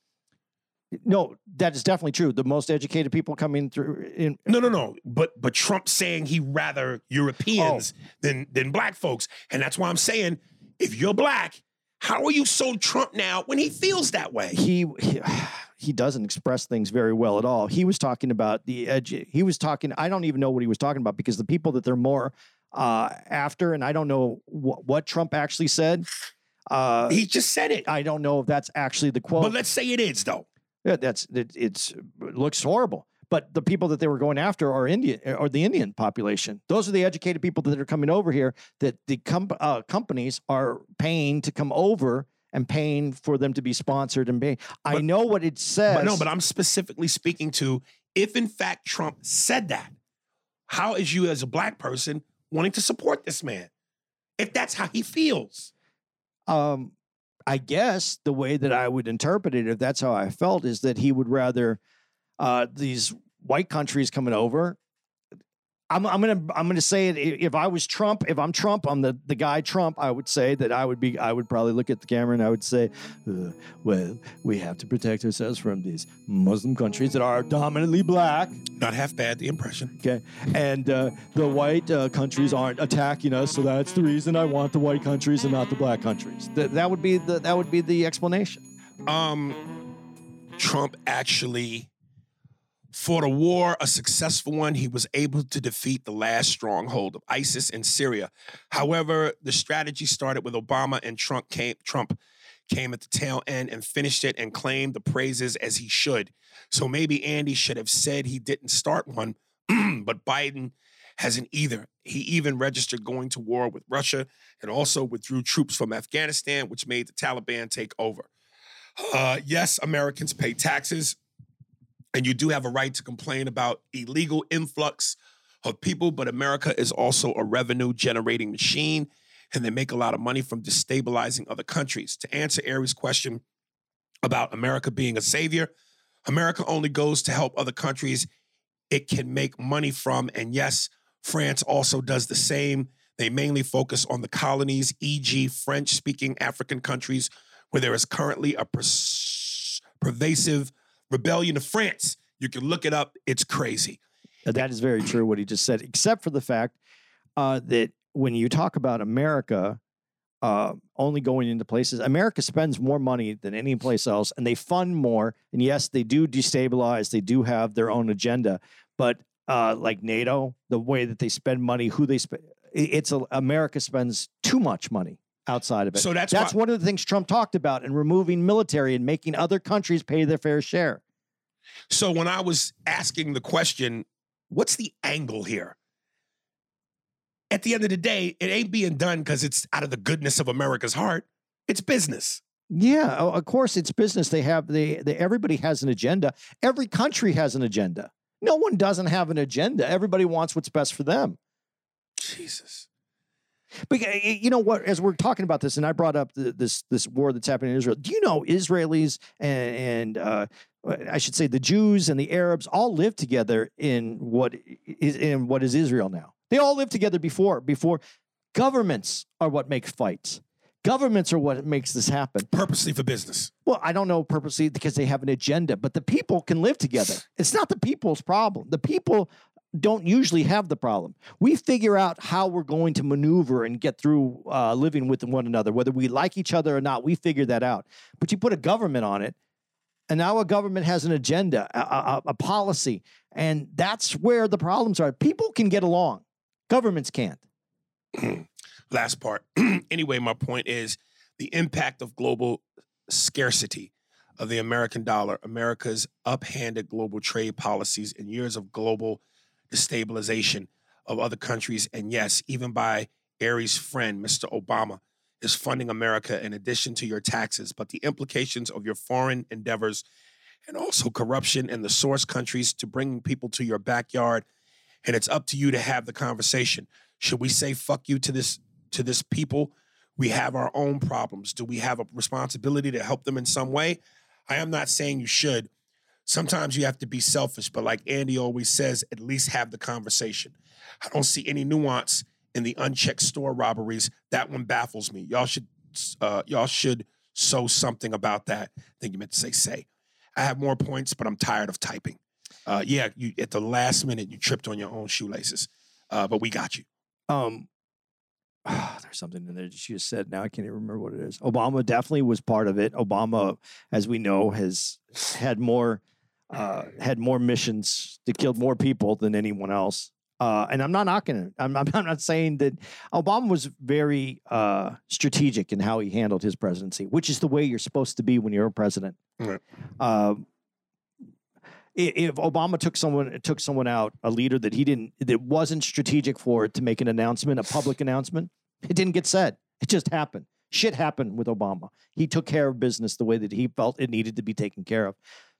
No, that is definitely true. The most educated people coming through in No, no, no. But but Trump saying he rather Europeans Oh. than than black folks, and that's why I'm saying if you're black, how are you so Trump now when he feels that way? he, he <sighs> he doesn't express things very well at all. He was talking about the edge. He was talking. I don't even know what he was talking about because the people that they're more uh, after, and I don't know wh- what Trump actually said. Uh, He just said it. I don't know if that's actually the quote. But let's say it is though. Yeah, that's it, it's it looks horrible. But the people that they were going after are Indian or the Indian population. Those are the educated people that are coming over here that the com- uh, companies are paying to come over and paying for them to be sponsored and paying. I know what it says. But no, but I'm specifically speaking to if in fact Trump said that, how is you as a black person wanting to support this man? If that's how he feels. Um, I guess the way that I would interpret it, if that's how I felt, is that he would rather uh, these white countries coming over. I'm, I'm gonna I'm gonna say it. If I was Trump, if I'm Trump, I'm the, the guy Trump. I would say that I would be I would probably look at the camera and I would say, uh, well, we have to protect ourselves from these Muslim countries that are dominantly black. Not half bad, the impression. Okay, and uh, the white uh, countries aren't attacking us, so that's the reason I want the white countries and not the black countries. Th- that would be the that would be the explanation. Um, Trump actually fought a war, a successful one. He was able to defeat the last stronghold of ISIS in Syria. However, the strategy started with Obama, and Trump came. Trump came at the tail end and finished it and claimed the praises as he should. So maybe Andy should have said he didn't start one, <clears throat> but Biden hasn't either. He even registered going to war with Russia and also withdrew troops from Afghanistan, which made the Taliban take over. Uh, yes, Americans pay taxes, and you do have a right to complain about illegal influx of people, but America is also a revenue generating machine, and they make a lot of money from destabilizing other countries. To answer Aries' question about America being a savior, America only goes to help other countries it can make money from. And yes, France also does the same. They mainly focus on the colonies, e.g., French speaking African countries, where there is currently a pers- pervasive rebellion of France. You can look it up, it's crazy. That is very true what he just said, except for the fact uh, that when you talk about America uh, only going into places, America spends more money than any place else, and they fund more. And yes, they do destabilize; they do have their own agenda. But uh, like NATO, the way that they spend money, who they spend, it's a, America spends too much money outside of it. So that's that's why- one of the things Trump talked about in removing military and making other countries pay their fair share. So when I was asking the question, what's the angle here? At the end of the day, it ain't being done because it's out of the goodness of America's heart. It's business. Yeah, of course it's business. They have they, they everybody has an agenda. Every country has an agenda. No one doesn't have an agenda. Everybody wants what's best for them. Jesus. But y- y- you know what? As we're talking about this, and I brought up the, this this war that's happening in Israel. Do you know Israelis and, and uh, I should say the Jews and the Arabs all live together in what is in what is Israel now? They all lived together before. Before governments are what make fights. Governments are what makes this happen. Purposely for business. Well, I don't know purposely because they have an agenda, but the people can live together. It's not the people's problem. The people don't usually have the problem. We figure out how we're going to maneuver and get through uh, living with one another, whether we like each other or not. We figure that out. But you put a government on it, and now a government has an agenda, a, a, a policy, and that's where the problems are. People can get along, governments can't. <clears throat> Last part. <clears throat> anyway, my point is the impact of global scarcity of the American dollar, America's uphanded global trade policies, and years of global destabilization of other countries, and yes, even by Aries' friend, Mr. Obama, is funding America in addition to your taxes, but the implications of your foreign endeavors and also corruption in the source countries to bringing people to your backyard. And it's up to you to have the conversation. Should we say fuck you to this to this people? We have our own problems. Do we have a responsibility to help them in some way? I am not saying you should. Sometimes you have to be selfish, but like Andy always says, at least have the conversation. I don't see any nuance in the unchecked store robberies. That one baffles me. Y'all should uh, y'all should sow something about that. I think you meant to say say. I have more points, but I'm tired of typing. Uh, yeah, you at the last minute you tripped on your own shoelaces, uh, but we got you. um <sighs> there's something in there that she just said now i can't even remember what it is obama definitely was part of it obama as we know has had more uh had more missions to kill more people than anyone else uh and i'm not knocking it i'm, <laughs> I'm not saying that obama was very uh strategic in how he handled his presidency which is the way you're supposed to be when you're a president Right. i- if Obama took someone took someone out, a leader that he didn't that wasn't strategic for it to make an announcement, a public announcement, it didn't get said. It just happened. Shit happened with Obama. He took care of business the way that he felt it needed to be taken care of.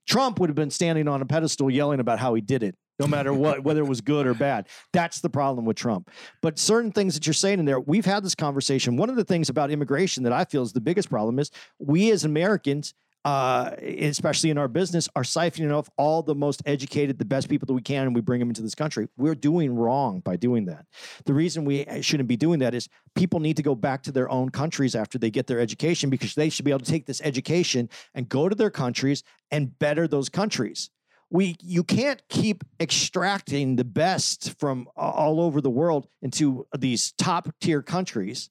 Trump would have been standing on a pedestal yelling about how he did it, no matter what, whether it was good or bad. That's the problem with Trump. But certain things that you're saying in there, we've had this conversation. One of the things about immigration that I feel is the biggest problem is we as Americans uh, especially in our business, are siphoning off all the most educated, the best people that we can, and we bring them into this country. We're doing wrong by doing that. The reason we uh, shouldn't be doing that is people need to go back to their own countries after they get their education because they should be able to take this education and go to their countries and better those countries. We, you can't keep extracting the best from all over the world into these top tier countries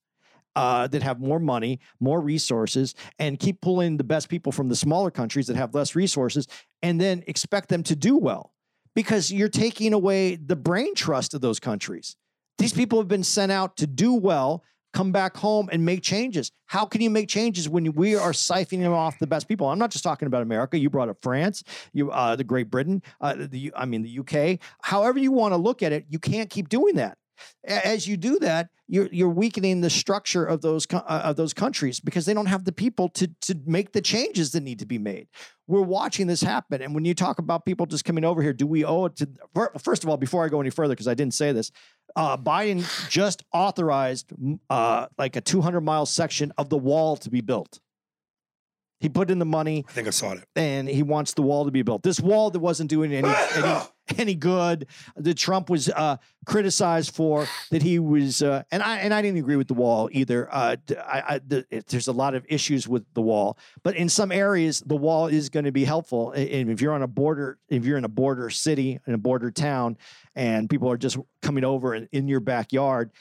uh, that have more money, more resources, and keep pulling the best people from the smaller countries that have less resources, and then expect them to do well because you're taking away the brain trust of those countries. These people have been sent out to do well, come back home and make changes. How can you make changes when we are siphoning off the best people? I'm not just talking about America. You brought up France, you uh, the Great Britain, uh, the I mean the UK. However you want to look at it, you can't keep doing that. As you do that, you're you're weakening the structure of those uh, of those countries because they don't have the people to to make the changes that need to be made. We're watching this happen, and when you talk about people just coming over here, do we owe it to? First of all, before I go any further, because I didn't say this, uh, Biden just authorized uh, like a 200 mile section of the wall to be built. He put in the money I think I saw it. and he wants the wall to be built. This wall that wasn't doing any <laughs> any, any good. That Trump was uh, criticized for. That he was, uh, and I and I didn't agree with the wall either. Uh, I, I- the, it- there's a lot of issues with the wall, but in some areas the wall is going to be helpful. And if you're on a border, if you're in a border city, in a border town, and people are just coming over in, in your backyard,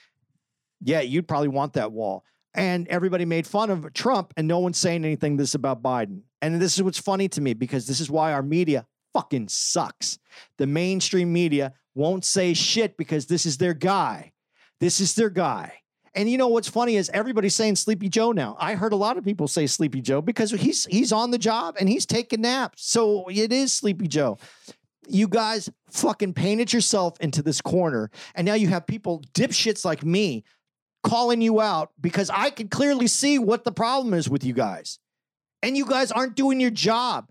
yeah, you'd probably want that wall. And everybody made fun of Trump, and no one's saying anything this about Biden. And this is what's funny to me because this is why our media fucking sucks. The mainstream media won't say shit because this is their guy. This is their guy. And you know what's funny is everybody's saying Sleepy Joe now. I heard a lot of people say Sleepy Joe because he's he's on the job and he's taking naps. So it is Sleepy Joe. You guys fucking painted yourself into this corner, and now you have people dipshits like me calling you out because I can clearly see what the problem is with you guys. And you guys aren't doing your job.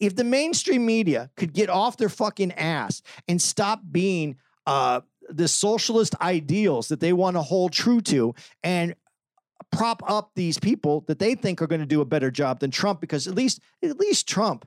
If the mainstream media could get off their fucking ass and stop being uh, the socialist ideals that they want to hold true to and prop up these people that they think are going to do a better job than Trump because at least at least Trump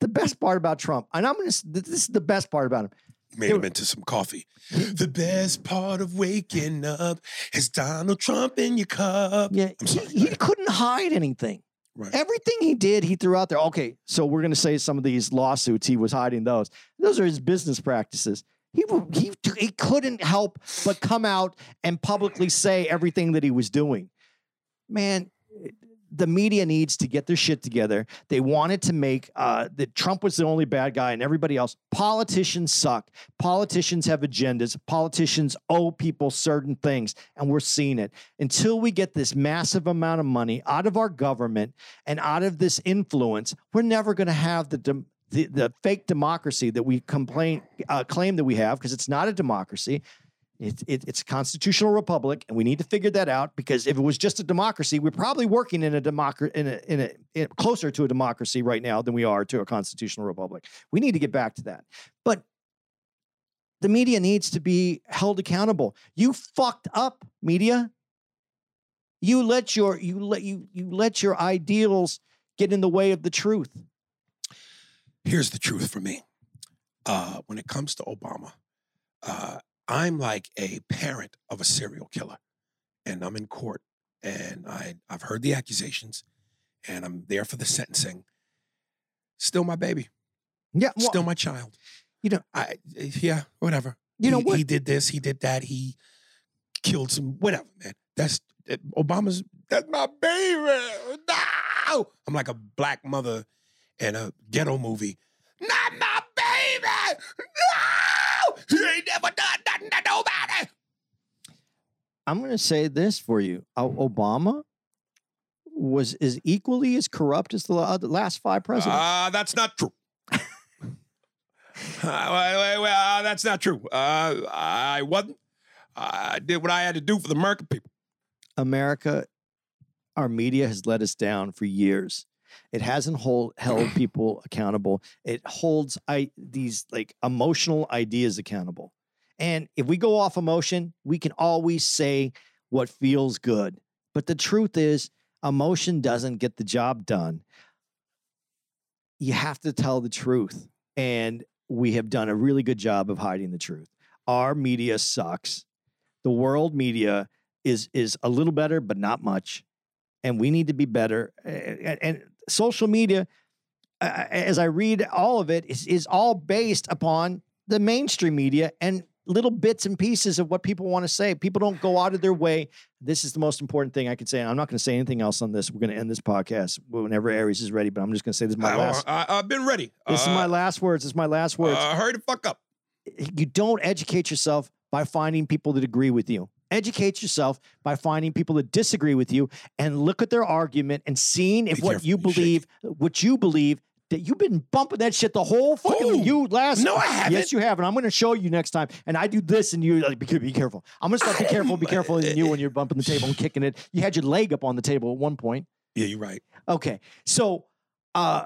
the best part about Trump and I'm going to this is the best part about him Made him into some coffee. The best part of waking up is Donald Trump in your cup. Yeah, I'm he, sorry. he couldn't hide anything. Right. Everything he did, he threw out there. Okay, so we're going to say some of these lawsuits, he was hiding those. Those are his business practices. He, he, he couldn't help but come out and publicly say everything that he was doing. Man, the media needs to get their shit together. They wanted to make uh, that Trump was the only bad guy and everybody else. Politicians suck. Politicians have agendas. Politicians owe people certain things, and we're seeing it. Until we get this massive amount of money out of our government and out of this influence, we're never going to have the. Dem- the, the fake democracy that we complain uh, claim that we have because it's not a democracy it, it, it's a constitutional republic, and we need to figure that out because if it was just a democracy, we're probably working in a democracy in a, in a in closer to a democracy right now than we are to a constitutional republic. We need to get back to that. But the media needs to be held accountable. You fucked up, media. You let your you let you you let your ideals get in the way of the truth. Here's the truth for me. Uh, when it comes to Obama, uh, I'm like a parent of a serial killer, and I'm in court, and I I've heard the accusations, and I'm there for the sentencing. Still my baby, Yeah, well, still my child. you know- I yeah, whatever. You know he, what? He did this. He did that. He killed some whatever, man. That's uh, Obama's. That's my baby. No, I'm like a black mother in a ghetto movie. Not my baby. No, he ain't never done nothing to nobody. I'm going to say this for you: Obama was as equally as corrupt as the last five presidents. Uh, that's not true. <laughs> uh, wait, uh, that's not true. Uh, I wasn't. I did what I had to do for the American people. America, our media has let us down for years. It hasn't hold, held <clears throat> people accountable. It holds I, these like emotional ideas accountable. And if we go off emotion, we can always say what feels good. But the truth is, emotion doesn't get the job done. You have to tell the truth. And we have done a really good job of hiding the truth. Our media sucks. The world media is is a little better, but not much. And we need to be better. And, and social media, uh, as I read all of it, is, is all based upon the mainstream media and little bits and pieces of what people want to say. People don't go out of their way. This is the most important thing I can say. I'm not going to say anything else on this. We're going to end this podcast whenever Aries is ready, but I'm just going to say this is my I, last. I, have been ready. This is Uh, my last words. This is my last words Uh, hurry the fuck up. you don't educate yourself by finding people that agree with you. Educate yourself by finding people that disagree with you and look at their argument and seeing if Be what careful, you shake believe, what you believe, that you've been bumping that shit the whole fucking Who? you last. No, I haven't. Yes, you have, and I'm going to show you next time. And I do this, and you like, be, be careful. I'm going to start be careful, be <laughs> careful, and you when you're bumping the table and kicking it. You had your leg up on the table at one point. Yeah, you're right. Okay. So uh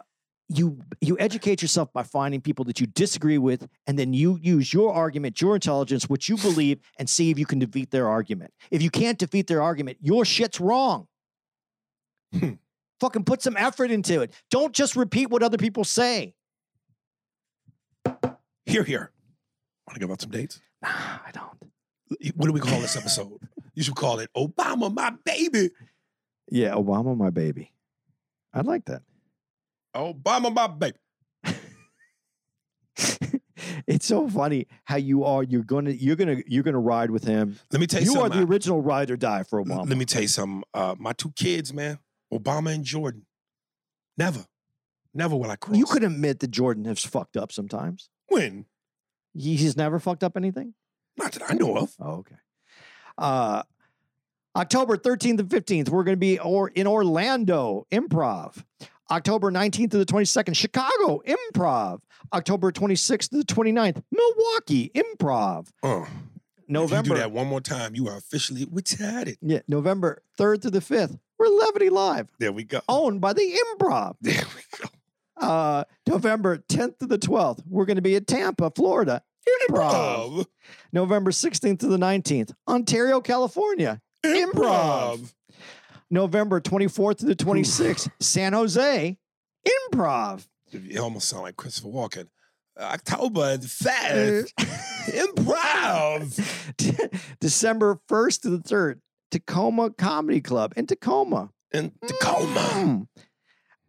you you educate yourself by finding people that you disagree with and then you use your argument, your intelligence, what you believe and see if you can defeat their argument. If you can't defeat their argument, your shit's wrong. Fucking put some effort into it. Don't just repeat what other people say. Here, here. Want to give out some dates? Nah, I don't. What do we call this episode? <laughs> you should call it Obama, my baby. Yeah, Obama, my baby. I'd like that. Obama, my baby. <laughs> it's so funny how you are. You're gonna. You're gonna. You're gonna ride with him. Let me tell you, You are the original ride or die for Obama. Let me tell you something. Uh, my two kids, man, Obama and Jordan. Never, never will I cross. You could admit that Jordan has fucked up sometimes. When? He- He's never fucked up anything. Not that I know of. Oh, okay. Uh, October 13th and 15th, we're going to be or in Orlando Improv. October 19th to the 22nd, Chicago Improv. October 26th to the 29th, Milwaukee Improv. Uh, If you November, do that one more time, you are officially retarded. yeah, November 3rd to the 5th, we're Levity Live, There we go. owned by the Improv. <laughs> There we go. Uh, November 10th to the 12th, we're going to be at Tampa, Florida. Improv. Improv. November 16th to the 19th, Ontario, California. Improv. November 24th to the 26th, San Jose. Improv. You almost sound like Christopher Walken. October the 5th. <laughs> Improv. <laughs> December 1st to the 3rd, Tacoma Comedy Club in Tacoma. In Tacoma. Mm.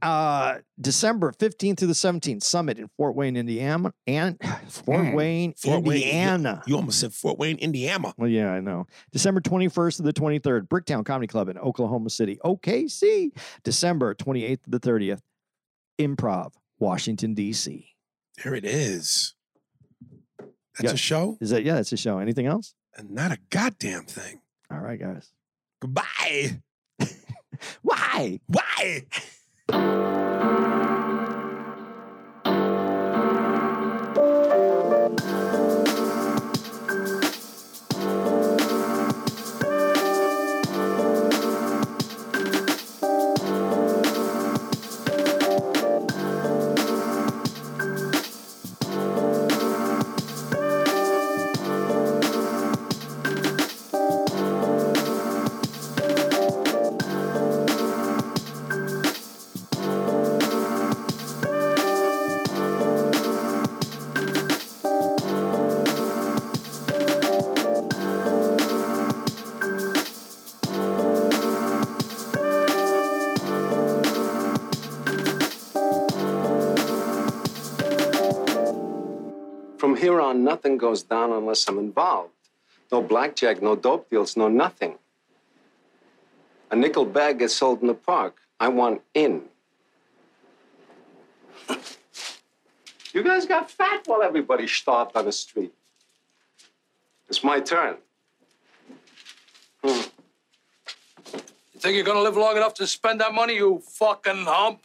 Uh, December 15th to the 17th, Summit in Fort Wayne, Indiana. And <sighs> Fort Mm. Wayne, Fort Wayne. Indiana. You almost said Fort Wayne, Indiana. Well, yeah, I know. December 21st to the 23rd, Bricktown Comedy Club in Oklahoma City, OKC. December 28th to the 30th, Improv, Washington, D.C. There it is. That's Yeah. a show Is that, yeah, that's a show. Anything else? and not a goddamn thing. All right, guys. Goodbye. <laughs> Why? Why? <laughs> nothing goes down unless I'm involved. No blackjack, no dope deals, no nothing. A nickel bag gets sold in the park. I want in. <laughs> you guys got fat while everybody starved on the street. It's my turn. Hmm. You think you're gonna live long enough to spend that money, you fucking hump?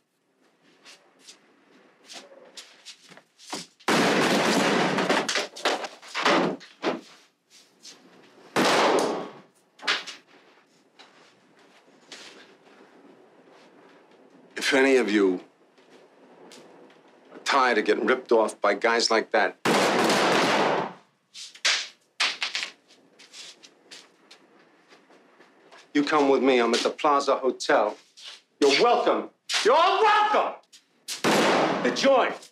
If any of you are tired of getting ripped off by guys like that, you come with me. I'm at the Plaza Hotel. You're welcome. You're welcome. The joint.